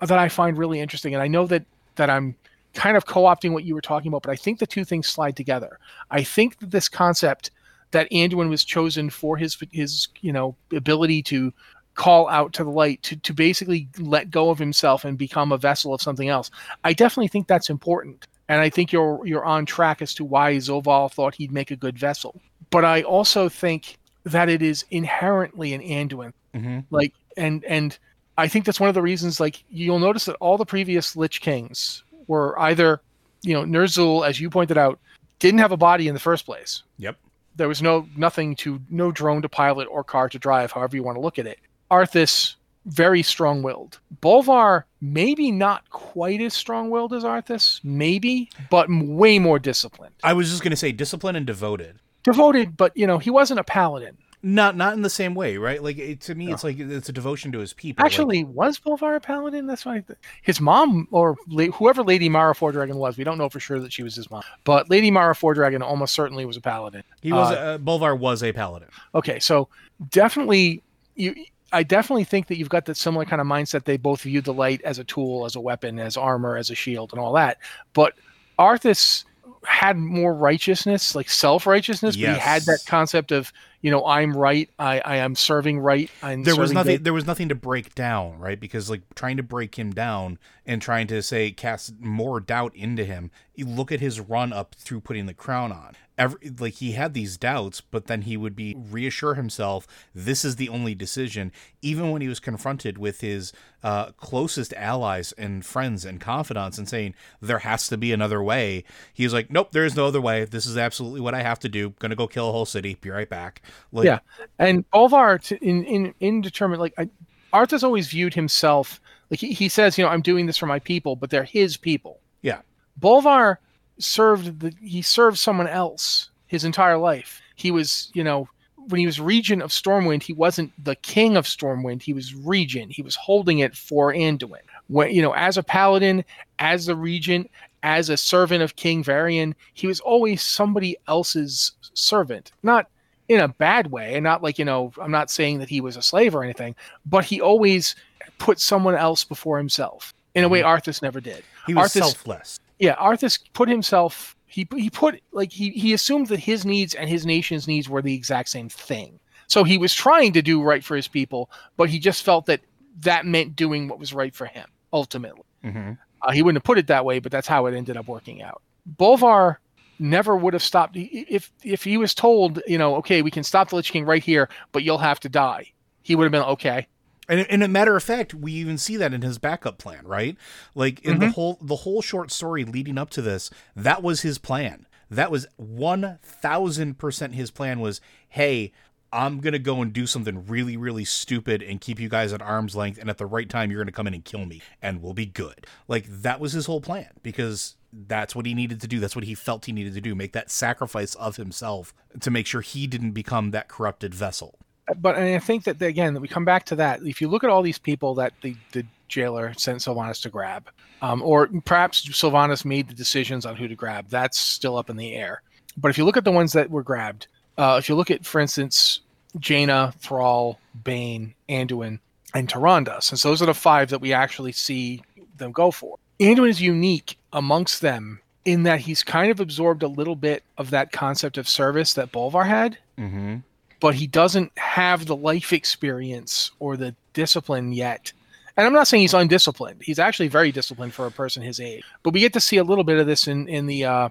that I find really interesting, and I know that that I'm kind of co-opting what you were talking about, but I think the two things slide together. I think that this concept that Anduin was chosen for his his you know ability to call out to the light to to basically let go of himself and become a vessel of something else. I definitely think that's important, and I think you're you're on track as to why Zovaal thought he'd make a good vessel. But I also think that it is inherently an Anduin Mhm. like and and i think that's one of the reasons like you'll notice that all the previous lich kings were either you know Ner'zhul as you pointed out didn't have a body in the first place. Yep. there was no nothing to no drone to pilot or car to drive however you want to look at it. Arthas very strong-willed. Bolvar maybe not quite as strong-willed as arthas maybe but way more disciplined. I was just gonna say disciplined and devoted. devoted but you know he wasn't a paladin Not not in the same way, right? Like it, to me, No. it's like it's a devotion to his people. like- Actually, was Bolvar a paladin? That's why his mom or la- whoever Lady Mara Fordragon was. We don't know for sure that she was his mom, but Lady Mara Fordragon almost certainly was a paladin. he was uh, uh, Bolvar was a paladin. Okay, so definitely you. I definitely think that you've got that similar kind of mindset. They both viewed the light as a tool, as a weapon, as armor, as a shield, and all that. But Arthas had more righteousness, like self righteousness, but he had that concept of, you know, I'm right, I, I am serving right. I'm there was nothing good. there was nothing to break down right? Because like trying to break him down and trying to say cast more doubt into him you look at his run up through putting the crown on. Every, like he had these doubts but then he would be reassure himself this is the only decision even when he was confronted with his uh, closest allies and friends and confidants and saying there has to be another way. He was like nope there is no other way. This is absolutely what i have to do. Gonna go kill a whole city. Be right back like Yeah. and Bolvar t- in in indeterminate like I, Arthas always viewed himself like he, he says you know I'm doing this for my people but they're his people yeah Bolvar served the he served someone else his entire life he was you know when he was regent of Stormwind, he wasn't the king of Stormwind. He was regent. He was holding it for Anduin. When you know, as a paladin, as the regent, as a servant of King Varian, he was always somebody else's servant. Not in a bad way, and not like you know, I'm not saying that he was a slave or anything, but he always put someone else before himself in a way Arthas never did. He was Arthas- selfless. Yeah, Arthas put himself. He he put like he he assumed that his needs and his nation's needs were the exact same thing. So he was trying to do right for his people, but he just felt that that meant doing what was right for him ultimately. hmm Uh, he wouldn't have put it that way, but that's how it ended up working out. Bolvar never would have stopped if if he was told, you know, okay, we can stop the Lich King right here, but you'll have to die. He would have been okay. And, and a matter of fact, we even see that in his backup plan, right? Like in the mm-hmm. whole the whole short story leading up to this, that was his plan. That was one thousand percent his plan. Was hey, I'm gonna go and do something really really stupid and keep you guys at arm's length, and at the right time you're gonna come in and kill me, and we'll be good. Like that was his whole plan because that's what he needed to do. That's what he felt he needed to do. Make that sacrifice of himself to make sure he didn't become that corrupted vessel. but I think that again that we come back to that. If you look at all these people that the, the jailer sent Sylvanas to grab, um, or perhaps Sylvanas made the decisions on who to grab, that's still up in the air. But if you look at the ones that were grabbed, uh, if you look at, for instance, Jaina, Thrall, Bane, Anduin, and Tyrande, since those are the five that we actually see them go for. Anduin is unique amongst them in that he's kind of absorbed a little bit of that concept of service that Bolvar had Mm-hmm. but he doesn't have the life experience or the discipline yet. And I'm not saying he's undisciplined. He's actually very disciplined for a person his age. But we get to see a little bit of this in in the uh,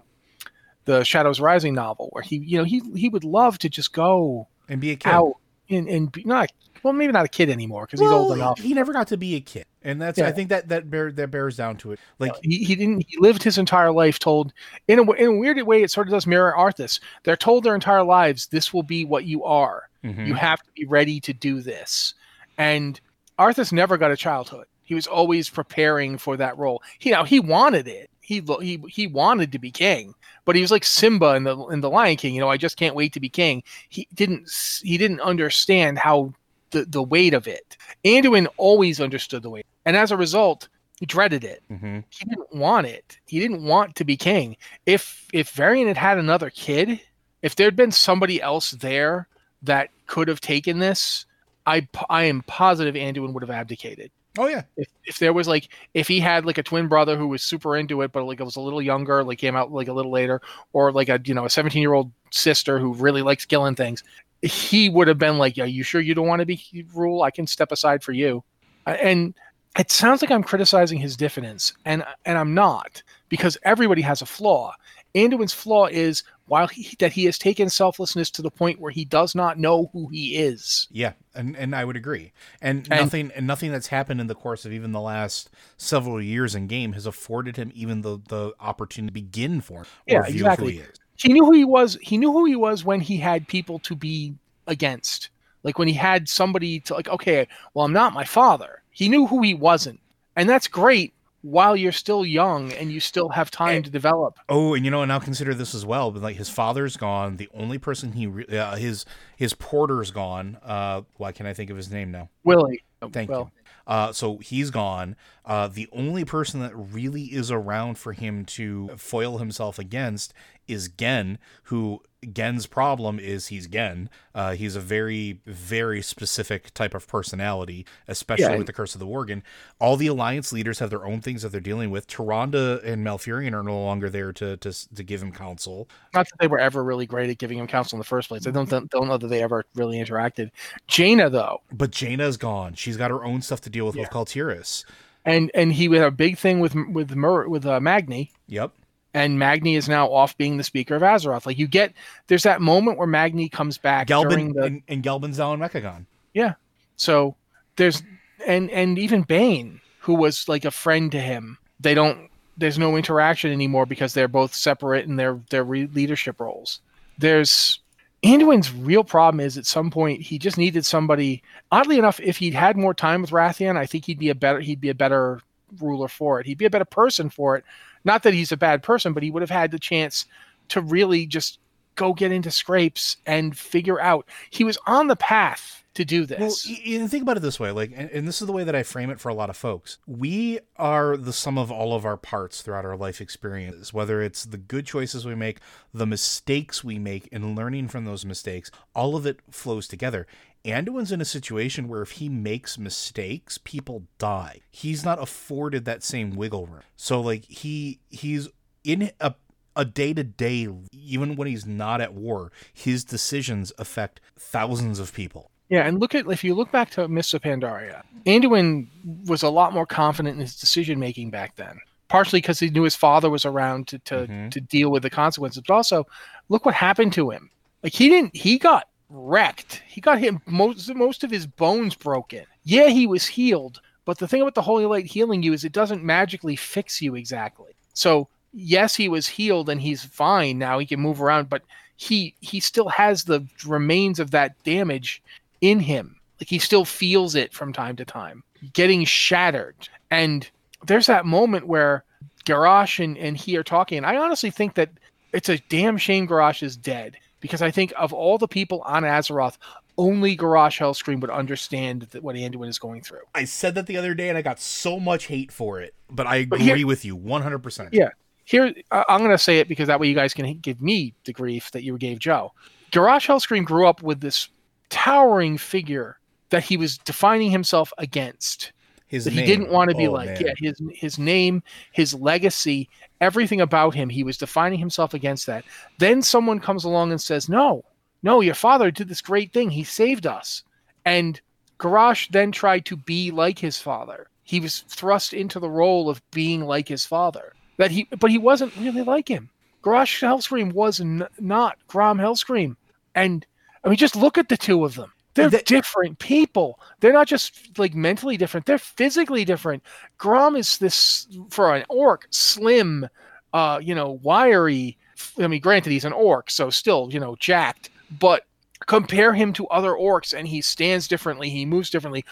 the Shadows Rising novel, where he you know he he would love to just go And be a kid. out and and be, not well maybe not a kid anymore because he's old enough. He never got to be a kid, and that's I think that that bear, that bears down to it. Like he, he didn't he lived his entire life told in a, in a weird way it sort of does mirror Arthas. They're told their entire lives this will be what you are. mhm. You have to be ready to do this. And Arthas never got a childhood. He was always preparing for that role. He now he wanted it. He he he wanted to be king, but he was like Simba in the in the Lion King. You know, I just can't wait to be king. He didn't he didn't understand how the the weight of it. Anduin always understood the weight, and as a result, he dreaded it Mhm. he didn't want it. He didn't want to be king. If if Varian had had another kid, if there'd been somebody else there that could have taken this, I I am positive Anduin would have abdicated. Oh yeah, If if there was like if he had like a twin brother who was super into it, but like it was a little younger, like came out like a little later, or like a you know a seventeen year old sister who really likes killing things, he would have been like, "Are you sure you don't want to be rule? I can step aside for you." And it sounds like I'm criticizing his diffidence, and and I'm not because everybody has a flaw. Anduin's flaw is while he, that he has taken selflessness to the point where he does not know who he is. yeah, and and I would agree. And, And- nothing and nothing that's happened in the course of even the last several years in game has afforded him even the the opportunity to begin for him or Yeah, view exactly. who he is. he knew who he was he knew who he was when he had people to be against like when he had somebody to like okay well i'm not my father he knew who he wasn't and that's great while you're still young and you still have time And- to develop Oh, and you know, and I'll consider this as well. But like his father's gone. The only person he re- uh, his his porter's gone. Uh, why can't I think of his name now? willie Thank well, you. Uh, so he's gone. Uh, the only person that really is around for him to foil himself against is Genn, who Genn's problem is he's Genn. Uh, he's a very, very specific type of personality, especially Yeah. with the Curse of the Worgen. All the Alliance leaders have their own things that they're dealing with. Tyrande and Malfurion are no longer there to, to, to give him counsel. not that they were ever really great at giving him counsel in the first place i don't don't know that they ever really interacted jaina though But Jaina's gone. She's got her own stuff to deal with with Kul Tiras. and and he had a big thing with with Mur- with uh, magni Yep. And Magni is now off being the speaker of Azeroth. Like you get, there's that moment where Magni comes back during Gelbin the and, and Gelbin's down in Mechagon. Yeah. So there's and and even Bane, who was like a friend to him, they don't. There's no interaction anymore because they're both separate in their their re- leadership roles. There's Anduin's real problem is at some point he just needed somebody. Oddly enough, if he'd had more time with Wrathion, I think he'd be a better he'd be a better ruler for it. He'd be a better person for it. Not that he's a bad person, but he would have had the chance to really just go get into scrapes and figure out. He was on the path to do this. Well, think about it this way, like, and, and this is the way that I frame it for a lot of folks. We are the sum of all of our parts throughout our life experiences, whether it's the good choices we make, the mistakes we make, and learning from those mistakes. All of it flows together. Anduin's in a situation where if he makes mistakes, people die. He's not afforded that same wiggle room. So like he he's in a a day to day, even when he's not at war, his decisions affect thousands of people. Yeah, and look at if you look back to Mists of Pandaria, Anduin was a lot more confident in his decision making back then. Partially because he knew his father was around to to, Mhm. to deal with the consequences, but also look what happened to him. Like he didn't he got wrecked. He got hit most most of his bones broken. Yeah, he was healed, but the thing about the holy light healing you is it doesn't magically fix you exactly. So yes, he was healed and he's fine now. He can move around, but he he still has the remains of that damage in him. Like he still feels it from time to time, getting shattered. And there's that moment where Garrosh and, and he are talking. And I honestly think that it's a damn shame Garrosh is dead because I think of all the people on Azeroth, only Garrosh Hellscream would understand that what Anduin is going through. I said that the other day and I got so much hate for it, but I But agree here- with you 100%. Yeah. Here, I'm going to say it because that way you guys can give me the grief that you gave Joe. Garrosh Hellscream grew up with this towering figure that he was defining himself against. His that name. he didn't want to be Oh, like. man. Yeah, his his name, his legacy, everything about him, he was defining himself against that. Then someone comes along and says, "No, no, your father did this great thing. He saved us." And Garrosh then tried to be like his father. He was thrust into the role of being like his father. That he, but he wasn't really like him. Garrosh Hellscream was n- not Grom Hellscream, and I mean, just look at the two of them. They're That- different people. They're not just like mentally different. They're physically different. Grom is this for an orc, slim, uh, you know, wiry. I mean, granted, he's an orc, so still, you know, jacked. But compare him to other orcs, and he stands differently. He moves differently.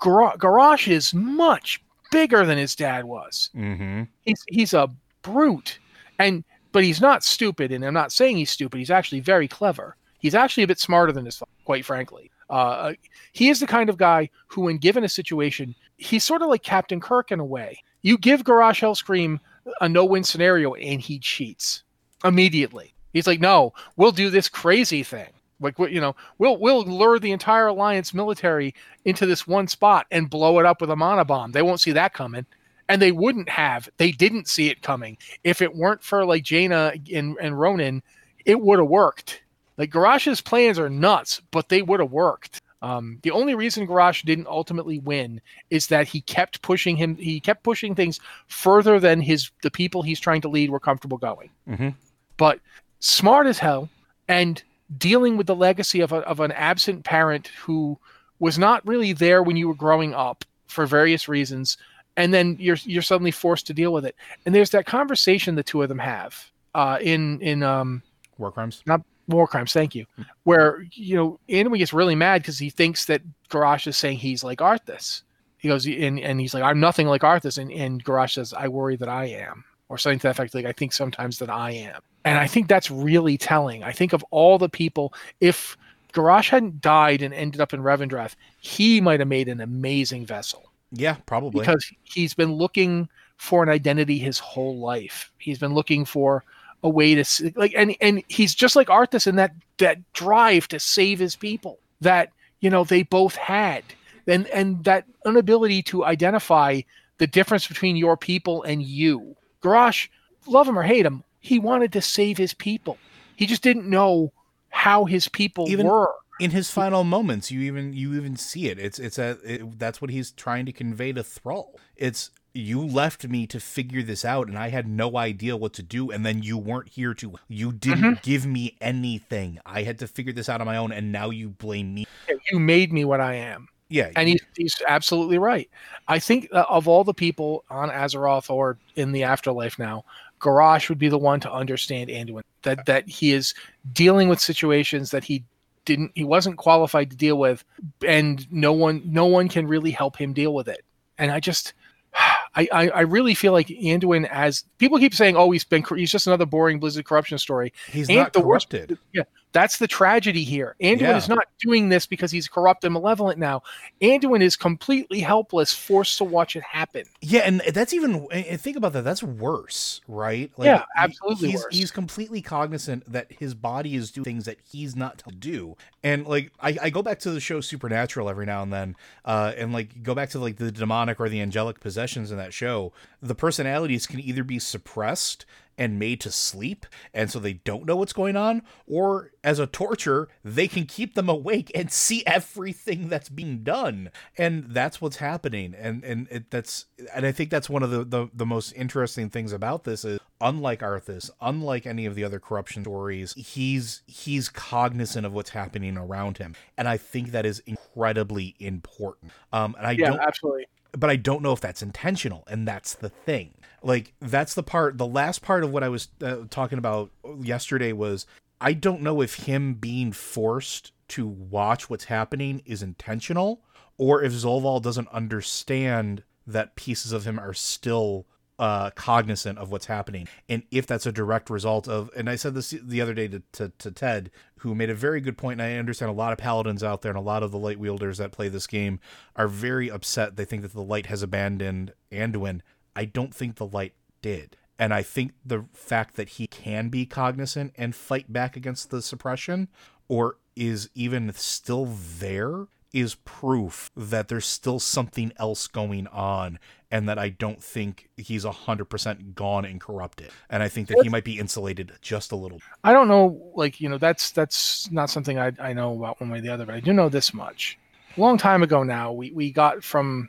Gar- Garrosh is much bigger than his dad was. Mhm. He's he's a brute, and but he's not stupid. And I'm not saying he's stupid. He's actually very clever. He's actually a bit smarter than his father, quite frankly. Uh, he is the kind of guy who, when given a situation, he's sort of like Captain Kirk in a way. You give Garrosh Hellscream a no-win scenario, and he cheats immediately. He's like, "No, we'll do this crazy thing. Like, you know, we'll we'll lure the entire Alliance military into this one spot and blow it up with a mana bomb. They won't see that coming." And they wouldn't have. They didn't see it coming. If it weren't for like Jaina and, and Rhonin, it would have worked. Like Garrosh's plans are nuts, but they would have worked. Um, the only reason Garash didn't ultimately win is that he kept pushing him. He kept pushing things further than his the people he's trying to lead were comfortable going. Mhm. But smart as hell, and dealing with the legacy of, a, of an absent parent who was not really there when you were growing up for various reasons, and then you're you're suddenly forced to deal with it. And there's that conversation the two of them have uh, in in um, War crimes. War crimes. Thank you. Mm. Where you know Anduin gets really mad because he thinks that Garrosh is saying he's like Arthas. He goes and, and he's like, I'm nothing like Arthas, and and Garrosh says, I worry that I am, or something to that effect. Like I think sometimes that I am, and I think that's really telling. I think of all the people, if Garrosh hadn't died and ended up in Revendreth, he might have made an amazing vessel Yeah, probably. because he's been looking for an identity his whole life. He's been looking for a way to like, and and he's just like Arthas in that that drive to save his people that you know they both had, and and that inability to identify the difference between your people and you. Garrosh, love him or hate him, he wanted to save his people. He just didn't know how his people Even- were. in his final moments, you even you even see it. It's it's a it, that's what he's trying to convey to Thrall. It's you left me to figure this out, and I had no idea what to do. And then you weren't here to. You didn't Mm-hmm. give me anything. I had to figure this out on my own, and now you blame me. You made me what I am. Yeah, and he's, he's absolutely right. I think of all the people on Azeroth or in the afterlife now, Garrosh would be the one to understand Anduin. That that he is dealing with situations that he didn't he wasn't qualified to deal with, and no one no one can really help him deal with it. And I just I I, I, really feel like Anduin as people keep saying, oh, he's been he's just another boring Blizzard corruption story. He's And not the worst- corrupted. Yeah, that's the tragedy here. Anduin Yeah. is not doing this because he's corrupt and malevolent now. Anduin is completely helpless, forced to watch it happen. Yeah, and that's even and think about that. That's worse, right? Yeah, he- absolutely He's worse. he's completely cognizant that his body is doing things that he's not to do. And like I, I go back to the show Supernatural every now and then, uh, and like go back to like the demonic or the angelic possessions in that show. The personalities can either be suppressed and made to sleep, and so they don't know what's going on, or as a torture, they can keep them awake and see everything that's being done, and that's what's happening. And and it, that's and I think that's one of the, the the most interesting things about this is unlike Arthas, unlike any of the other corruption stories, he's he's cognizant of what's happening around him, and I think that is incredibly important. Um, and I Yeah, don't absolutely. But I don't know if that's intentional, and that's the thing. Like that's the part. The last part of what I was uh, talking about yesterday was I don't know if him being forced to watch what's happening is intentional, or if Zovaal doesn't understand that pieces of him are still uh, cognizant of what's happening, and if that's a direct result of. And I said this the other day to, to, to Ted, who made a very good point, and I understand a lot of paladins out there and a lot of the light wielders that play this game are very upset. They think that the light has abandoned Anduin. I don't think the light did. And I think the fact that he can be cognizant and fight back against the suppression, or is even still there, is proof that there's still something else going on and that I don't think he's 100% gone and corrupted. And I think that he might be insulated just a little. I don't know, like you know, that's that's not something I, I know about one way or the other, but I do know this much. A long time ago now, we, we got from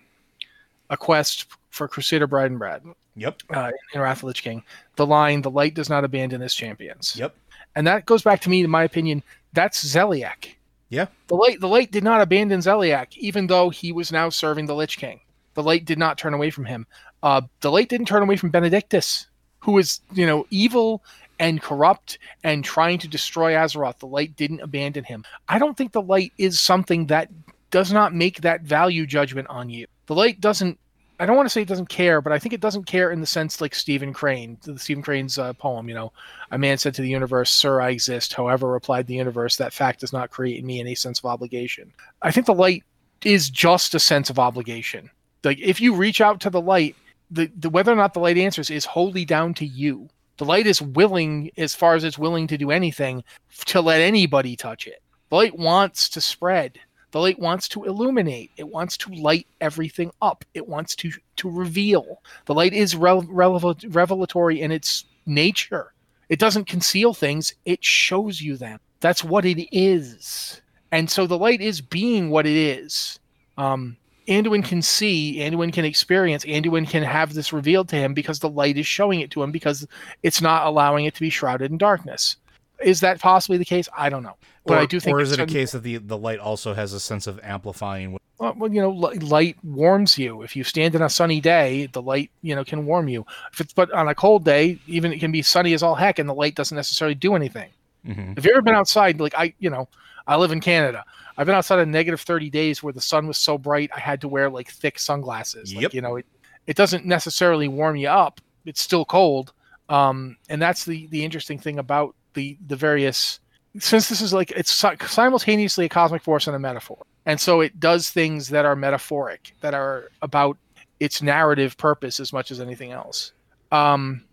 a quest for Crusader Bridenbrad Yep. uh, in Wrath of Lich King, the line, the light does not abandon its champions. Yep. And that goes back to me, in my opinion, that's Zeliek. Yeah. The light the light did not abandon Zeliek, even though he was now serving the Lich King. The light did not turn away from him. Uh, the light didn't turn away from Benedictus, who was, you know, evil and corrupt and trying to destroy Azeroth. The light didn't abandon him. I don't think the light is something that does not make that value judgment on you. The light doesn't I don't want to say it doesn't care, but I think it doesn't care in the sense like Stephen Crane, Stephen Crane's uh, poem. You know, a man said to the universe, "Sir, I exist." However, replied the universe, "That fact does not create in me any sense of obligation." I think the light is just a sense of obligation. Like if you reach out to the light, the, the whether or not the light answers is wholly down to you. The light is willing, as far as it's willing to do anything, to let anybody touch it. The light wants to spread. The light wants to illuminate. It wants to light everything up. It wants to to reveal. The light is rel- revelatory in its nature. It doesn't conceal things. It shows you them. That's what it is. And so the light is being what it is. Um, Anduin can see, Anduin can experience, Anduin can have this revealed to him because the light is showing it to him because it's not allowing it to be shrouded in darkness. Is that possibly the case? I don't know. But or, I do think or is it a case that the, the light also has a sense of amplifying? Well, you know, li- light warms you. If you stand in a sunny day, the light, you know, can warm you. If it's but on a cold day, even it can be sunny as all heck, and the light doesn't necessarily do anything. Mhm. Have you ever been outside? Like I, you know, I live in Canada. I've been outside in negative thirty days where the sun was so bright I had to wear like thick sunglasses. Like, Yep. you know, it, it doesn't necessarily warm you up. It's still cold. Um, and that's the the interesting thing about the the various since this is like it's simultaneously a cosmic force and a metaphor. And so it does things that are metaphoric that are about its narrative purpose as much as anything else. Um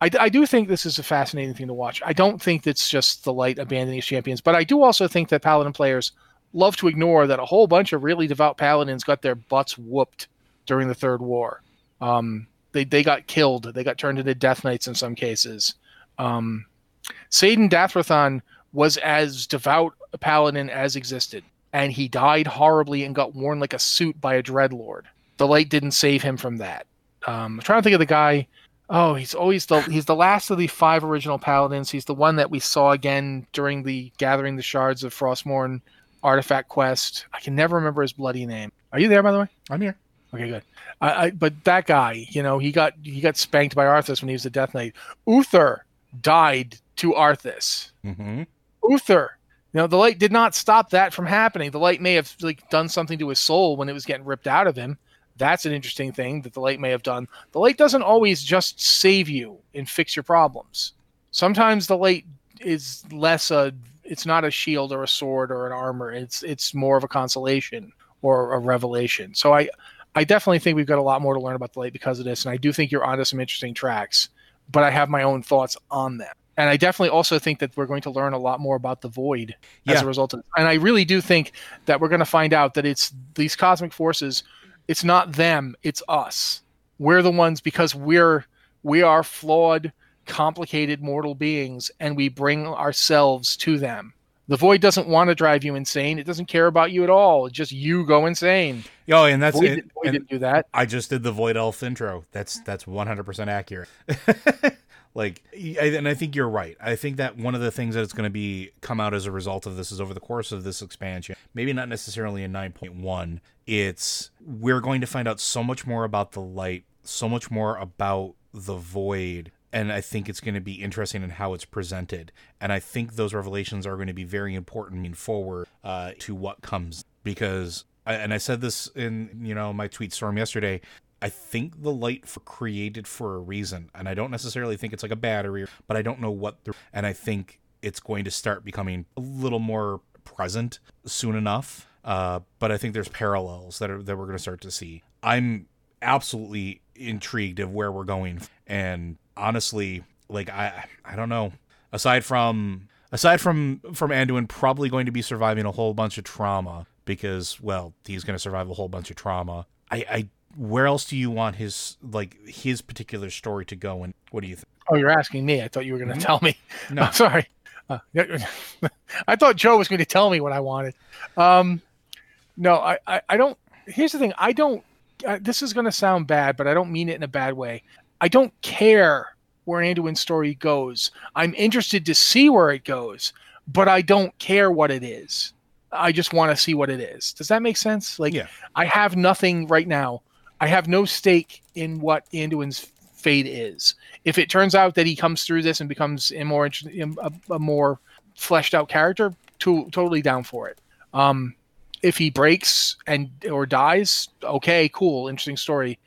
I, I do think this is a fascinating thing to watch. I don't think it's just the light abandoning its champions but i do also think that paladin players love to ignore that a whole bunch of really devout paladins got their butts whooped during the third war. Um they, they got killed. They got turned into death knights in some cases. Um Saidan Dathrosa was as devout a paladin as existed, and he died horribly and got worn like a suit by a dreadlord. The light didn't save him from that. Um, I'm trying to think of the guy. Oh, he's always the he's the last of the five original paladins. He's the one that we saw again during the gathering the shards of Frostmourne artifact quest. I can never remember his bloody name. Are you there, by the way? I'm here. Okay, good. I, I, but that guy, you know, he got he got spanked by Arthas when he was a Death Knight. Uther died to Arthas. hmm Uther. You know, the light did not stop that from happening. The light may have like done something to his soul when it was getting ripped out of him. That's an interesting thing that the light may have done. The light doesn't always just save you and fix your problems. Sometimes the light is less a it's not a shield or a sword or an armor. It's it's more of a consolation or a revelation. So I I definitely think we've got a lot more to learn about the light because of this, and I do think you're onto some interesting tracks. But I have my own thoughts on them, and I definitely also think that we're going to learn a lot more about the void as a result of it. And I really do think that we're going to find out that it's these cosmic forces. It's not them. It's us. We're the ones because we're we are flawed, complicated mortal beings, and we bring ourselves to them. The void doesn't want to drive you insane. It doesn't care about you at all. It's just you go insane. Oh, and that's Void, it. void and didn't do that. I just did the Void Elf intro. That's that's 100% accurate. like and I think you're right. I think that one of the things that's going to be come out as a result of this is over the course of this expansion, maybe not necessarily in 9.1, it's we're going to find out so much more about the light, so much more about the void and I think it's going to be interesting in how it's presented. And I think those revelations are going to be very important moving forward uh, to what comes. Because, and I said this in you know my tweet storm yesterday. I think the light for created for a reason, and I don't necessarily think it's like a battery, but I don't know what. The, and I think it's going to start becoming a little more present soon enough. Uh, but I think there's parallels that are that we're going to start to see. I'm absolutely intrigued of where we're going, and honestly, like I I don't know. Aside from aside from from Anduin probably going to be surviving a whole bunch of trauma because well he's going to survive a whole bunch of trauma. I I where else do you want his like his particular story to go and what do you think? Oh, you're asking me. I thought you were going to tell me. No. sorry. Uh, I thought Joe was going to tell me what I wanted. Um, no, I, I, I don't. Here's the thing. I don't. Uh, this is going to sound bad, but I don't mean it in a bad way. I don't care where Anduin's story goes. I'm interested to see where it goes, but I don't care what it is. I just want to see what it is. Does that make sense? Like, Yeah. I have nothing right now. I have no stake in what Anduin's fate is. If it turns out that he comes through this and becomes a more a, a more fleshed out character, to, totally down for it. Um, if he breaks and or dies, okay, cool, interesting story.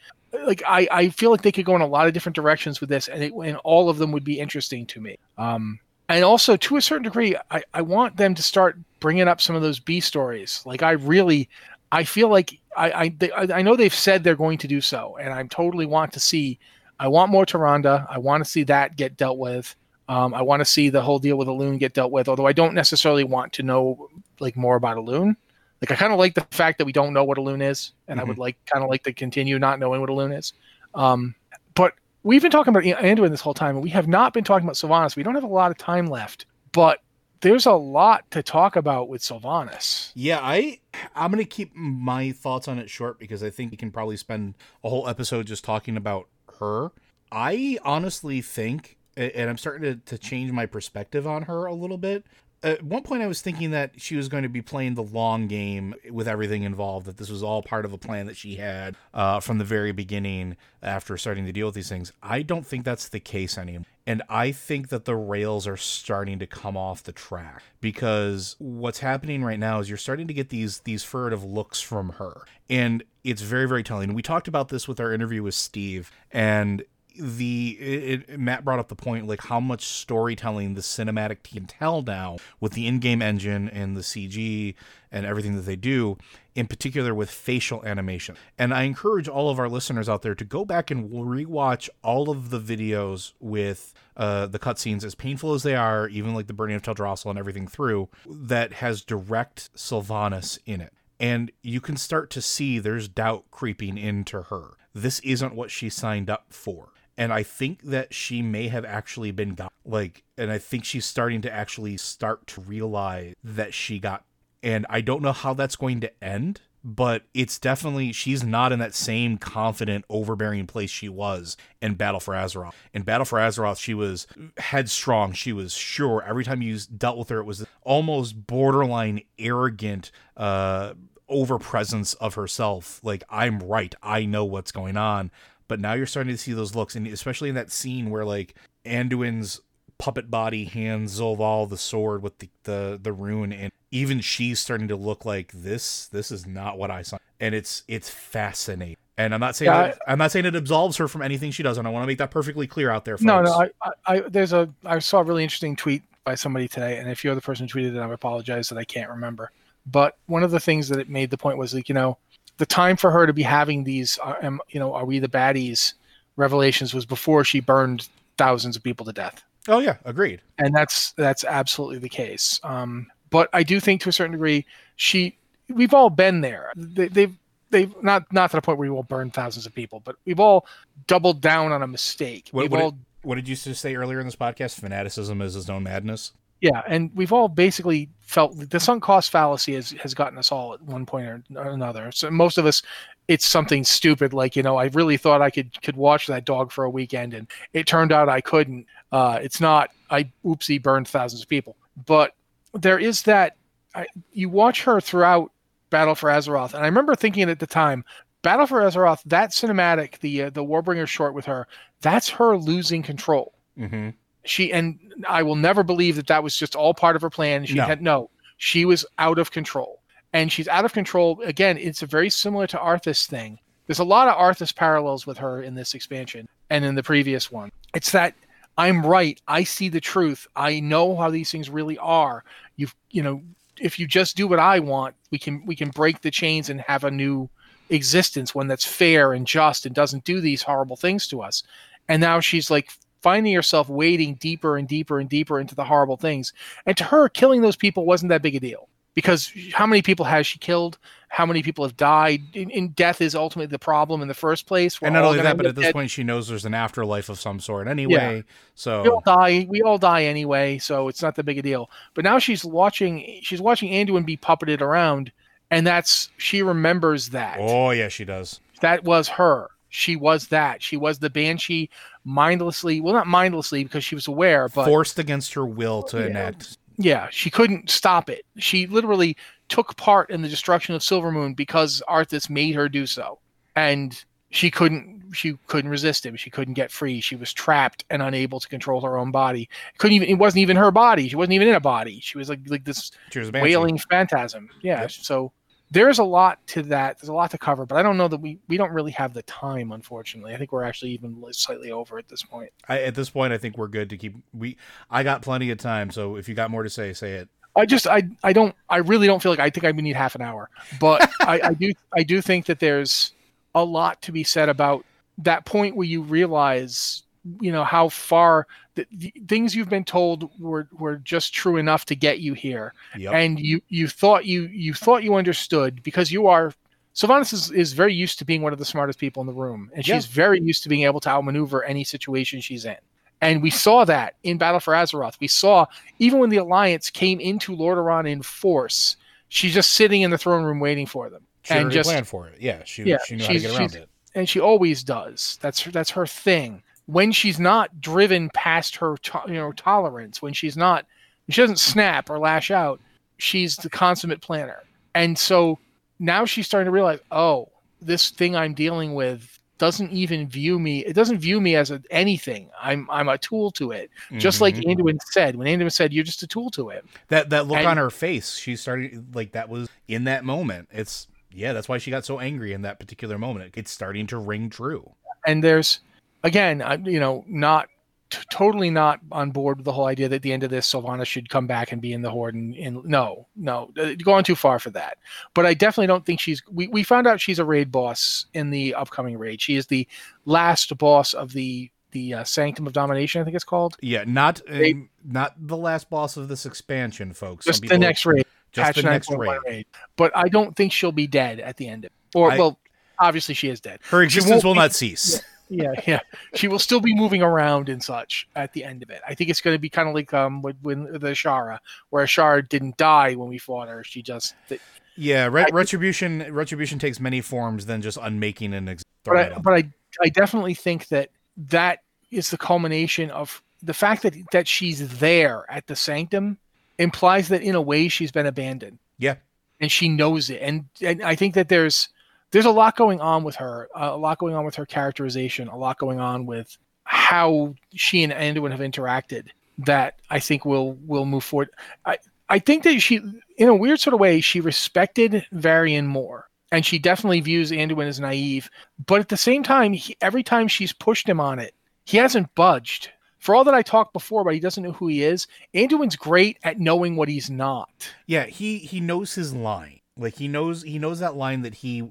Like I, I feel like they could go in a lot of different directions with this, and it, and all of them would be interesting to me. Um, and also to a certain degree, I, I want them to start bringing up some of those B stories. Like I really, I feel like I I, they, I know they've said they're going to do so, and I totally want to see. I want more Taronda. I want to see that get dealt with. Um, I want to see the whole deal with Loon get dealt with. Although I don't necessarily want to know like more about Loon. Like I kind of like the fact that we don't know what a Loon is, and I would like kind of like to continue not knowing what a Loon is. Um, but we've been talking about Anduin this whole time, and we have not been talking about Sylvanas. We don't have a lot of time left, but there's a lot to talk about with Sylvanas. Yeah, I I'm gonna keep my thoughts on it short because I think we can probably spend a whole episode just talking about her. I honestly think, and I'm starting to, to change my perspective on her a little bit. At one point, I was thinking that she was going to be playing the long game with everything involved, that this was all part of a plan that she had uh, from the very beginning after starting to deal with these things. I don't think that's the case anymore. And I think that the rails are starting to come off the track because what's happening right now is you're starting to get these these furtive looks from her. And it's very, very telling. We talked about this with our interview with Steve, and the it, it- Matt brought up the point like how much storytelling the cinematic can tell now with the in-game engine and the CG and everything that they do, in particular with facial animation. And I encourage all of our listeners out there to go back and rewatch all of the videos with uh, the cutscenes, as painful as they are, even like the burning of Teldrassil and everything through, that has direct Sylvanas in it and you can start to see there's doubt creeping into her. This isn't what she signed up for. And I think that she may have actually been got like and I think she's starting to actually start to realize that she got and I don't know how that's going to end, but it's definitely she's not in that same confident overbearing place she was in Battle for Azeroth. In Battle for Azeroth, she was headstrong, she was sure. Every time you dealt with her it was almost borderline arrogant uh over presence of herself like i'm right i know what's going on but now you're starting to see those looks and especially in that scene where like anduin's puppet body hands zovaal the sword with the, the the rune and even she's starting to look like this this is not what i saw and it's it's fascinating And I'm not saying Yeah, that, I'm not saying it absolves her from anything she does, and I want to make that perfectly clear out there. Folks. No, no. I, I, I, there's a. I saw a really interesting tweet by somebody today, and if you're the person who tweeted it, I apologize that I can't remember. But one of the things that it made the point was like, you know, the time for her to be having these, uh, um, you know, are we the baddies? Revelations was before she burned thousands of people to death, Oh yeah, agreed. and that's that's absolutely the case. Um, but I do think to a certain degree, she, we've all been there. They, they've they've not not to the point where we will burn thousands of people, but we've all doubled down on a mistake. What, what, all did, what did you say earlier in this podcast? Fanaticism is his own madness. Yeah, and we've all basically felt the sunk cost fallacy has, has gotten us all at one point or another. So most of us, it's something stupid like you know I really thought I could could watch that dog for a weekend, and it turned out I couldn't. Uh, it's not I oopsie burned thousands of people, but there is that. I, you watch her throughout Battle for Azeroth, and I remember thinking at the time, Battle for Azeroth, that cinematic, the uh, the Warbringer short with her, that's her losing control Mm-hmm. she and I will never believe that that was just all part of her plan. She No. had no, she was out of control, and she's out of control again. It's a very similar to Arthas thing. There's a lot of Arthas parallels with her in this expansion and in the previous one. It's that I'm right. I see the truth. I know how these things really are. You've you know, if you just do what I want, we can we can break the chains and have a new existence, one that's fair and just and doesn't do these horrible things to us. And now she's like finding herself wading deeper and deeper and deeper into the horrible things. And to her, killing those people wasn't that big a deal because how many people has she killed? How many people have died? In, in death is ultimately the problem in the first place. We're And not only that, but at this dead. point, she knows there's an afterlife of some sort anyway. we So all die. We all die anyway, so it's not that big a deal. But now she's watching. She's watching Anduin be puppeted around, and that's she remembers that. oh yeah, she does. That was her. She was that. She was the banshee, mindlessly. Well, not mindlessly because she was aware, but Forced against her will to Yeah. enact. Yeah, she couldn't stop it. She literally took part in the destruction of Silvermoon because Arthas made her do so, and she couldn't. She couldn't resist him. She couldn't get free. She was trapped and unable to control her own body. Couldn't even. It wasn't even her body. She wasn't even in a body. She was like like this wailing phantasm. Yeah. Yep. So there's a lot to that. There's a lot to cover, but I don't know that we we don't really have the time. Unfortunately, I think we're actually even slightly over at this point. I, at this point, I think we're good to keep. We I got plenty of time, so if you got more to say, say it. I just I I don't I really don't feel like I think I need half an hour, but I, I do I do think that there's a lot to be said about that point where you realize you know how far the, the things you've been told were were just true enough to get you here Yep. and you you thought you you thought you understood because you are Sylvanas is, is very used to being one of the smartest people in the room, and Yeah. she's very used to being able to outmaneuver any situation she's in. And we saw that in Battle for Azeroth. We saw even when the Alliance came into Lordaeron in force, she's just sitting in the throne room waiting for them, she and just planned for it. Yeah, she Yeah, she knew how to get around it. and she always does. That's her, that's her thing. When she's not driven past her, to, you know, tolerance, when she's not, she doesn't snap or lash out. She's the consummate planner, and so now she's starting to realize, oh, this thing I'm dealing with doesn't even view me. It doesn't view me as a, anything. I'm I'm a tool to it. Just like Mhm. Anduin said, when Anduin said, "You're just a tool to it." that that look and- on her face, she started like that was in that moment. It's yeah, that's why she got so angry in that particular moment. It's starting to ring true. and there's again i'm you know not t- totally not on board with the whole idea that at the end of this Sylvanas should come back and be in the horde and, and no no uh, going too far for that. But i definitely don't think she's we, we found out she's a raid boss in the upcoming raid. She is the last boss of the the uh, sanctum of domination i think it's called. Yeah, not um, not the last boss of this expansion, folks. just the next raid. Just the next raid. raid. But i don't think she'll be dead at the end. Of it or I- well obviously she is dead. Her existence will be- not cease. yeah, yeah. Yeah. She will still be moving around and such at the end of it. I think it's going to be kind of like um with, when the Azshara, where Azshara didn't die when we fought her. She just. th- Yeah, re- I- retribution retribution takes many forms than just unmaking an ex- But I, but I, I definitely think that that is the culmination of the fact that that she's there at the sanctum implies that in a way she's been abandoned. Yeah. and she knows it. And and I think that there's there's a lot going on with her, a lot going on with her characterization, a lot going on with how she and Anduin have interacted that I think will will move forward. I I think that she, in a weird sort of way, she respected Varian more and she definitely views Anduin as naive. But at the same time, he, every time she's pushed him on it, he hasn't budged. For all that I talked before, but he doesn't know who he is. Anduin's great at knowing what he's not. Yeah, he he knows his line. Like he knows he knows that line that he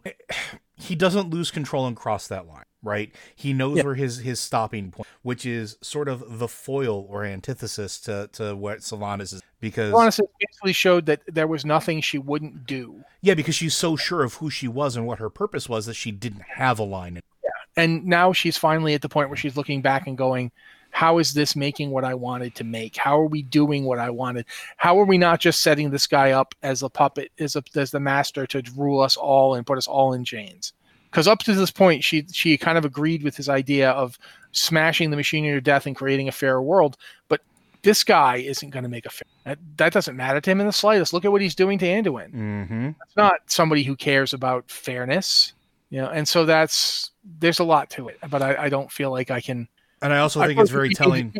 he doesn't lose control and cross that line, right? He knows Yeah. where his his stopping point, which is sort of the foil or antithesis to to what Sylvanas is because Honestly, basically showed that there was nothing she wouldn't do. yeah, because she's so sure of who she was and what her purpose was that she didn't have a line. Yeah. and now she's finally at the point where she's looking back and going how is this making what i wanted to make? How are we doing what i wanted? How are we not just setting this guy up as a puppet as, a, as the master to rule us all and put us all in chains? Because up to this point she she kind of agreed with his idea of smashing the machinery to death and creating a fairer world but this guy isn't going to make a fair that, that doesn't matter to him in the slightest. Look at what he's doing to anduin. Mm-hmm. it's not somebody who cares about fairness you know and so that's there's a lot to it but i, I don't feel like i can And I also I think it's very to- telling.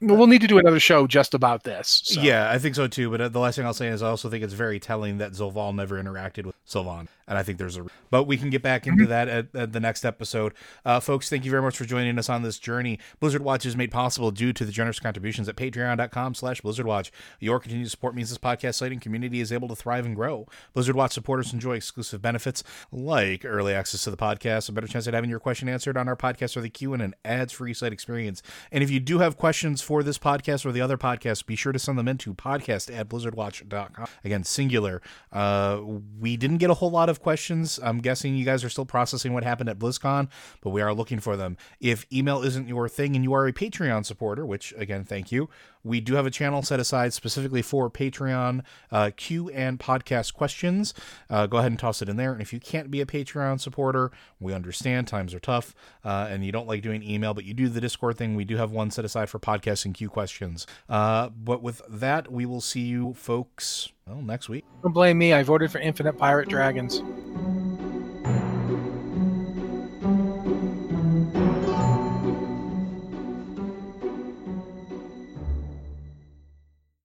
we'll need to do another show just about this so. Yeah, I think so too. But uh, the last thing I'll say is I also think it's very telling that Zovaal never interacted with Sylvan, and I think there's a. But we can get back into Mm-hmm. that at, at the next episode, uh, folks. Thank you very much for joining us on this journey. Blizzard Watch is made possible due to the generous contributions at Patreon.com/slash Blizzard Watch. Your continued support means this podcast site and community is able to thrive and grow. Blizzard Watch supporters enjoy exclusive benefits like early access to the podcast, a better chance at having your question answered on our podcast or the queue, and an ads-free site experience. And if you do have questions for this podcast or the other podcasts, be sure to send them into podcast at blizzardwatch.com. Again, singular. Uh, we didn't get a whole lot of questions. I'm guessing you guys are still processing what happened at BlizzCon, but we are looking for them. If email isn't your thing and you are a Patreon supporter, which again, thank you, we do have a channel set aside specifically for Patreon uh, Q and podcast questions. Uh, go ahead and toss it in there. And if you can't be a Patreon supporter, we understand times are tough uh, and you don't like doing email, but you do the Discord thing. We do have one set aside for podcast and Q questions. Uh, but with that, we will see you folks well, next week. don't blame me i voted for infinite pirate dragons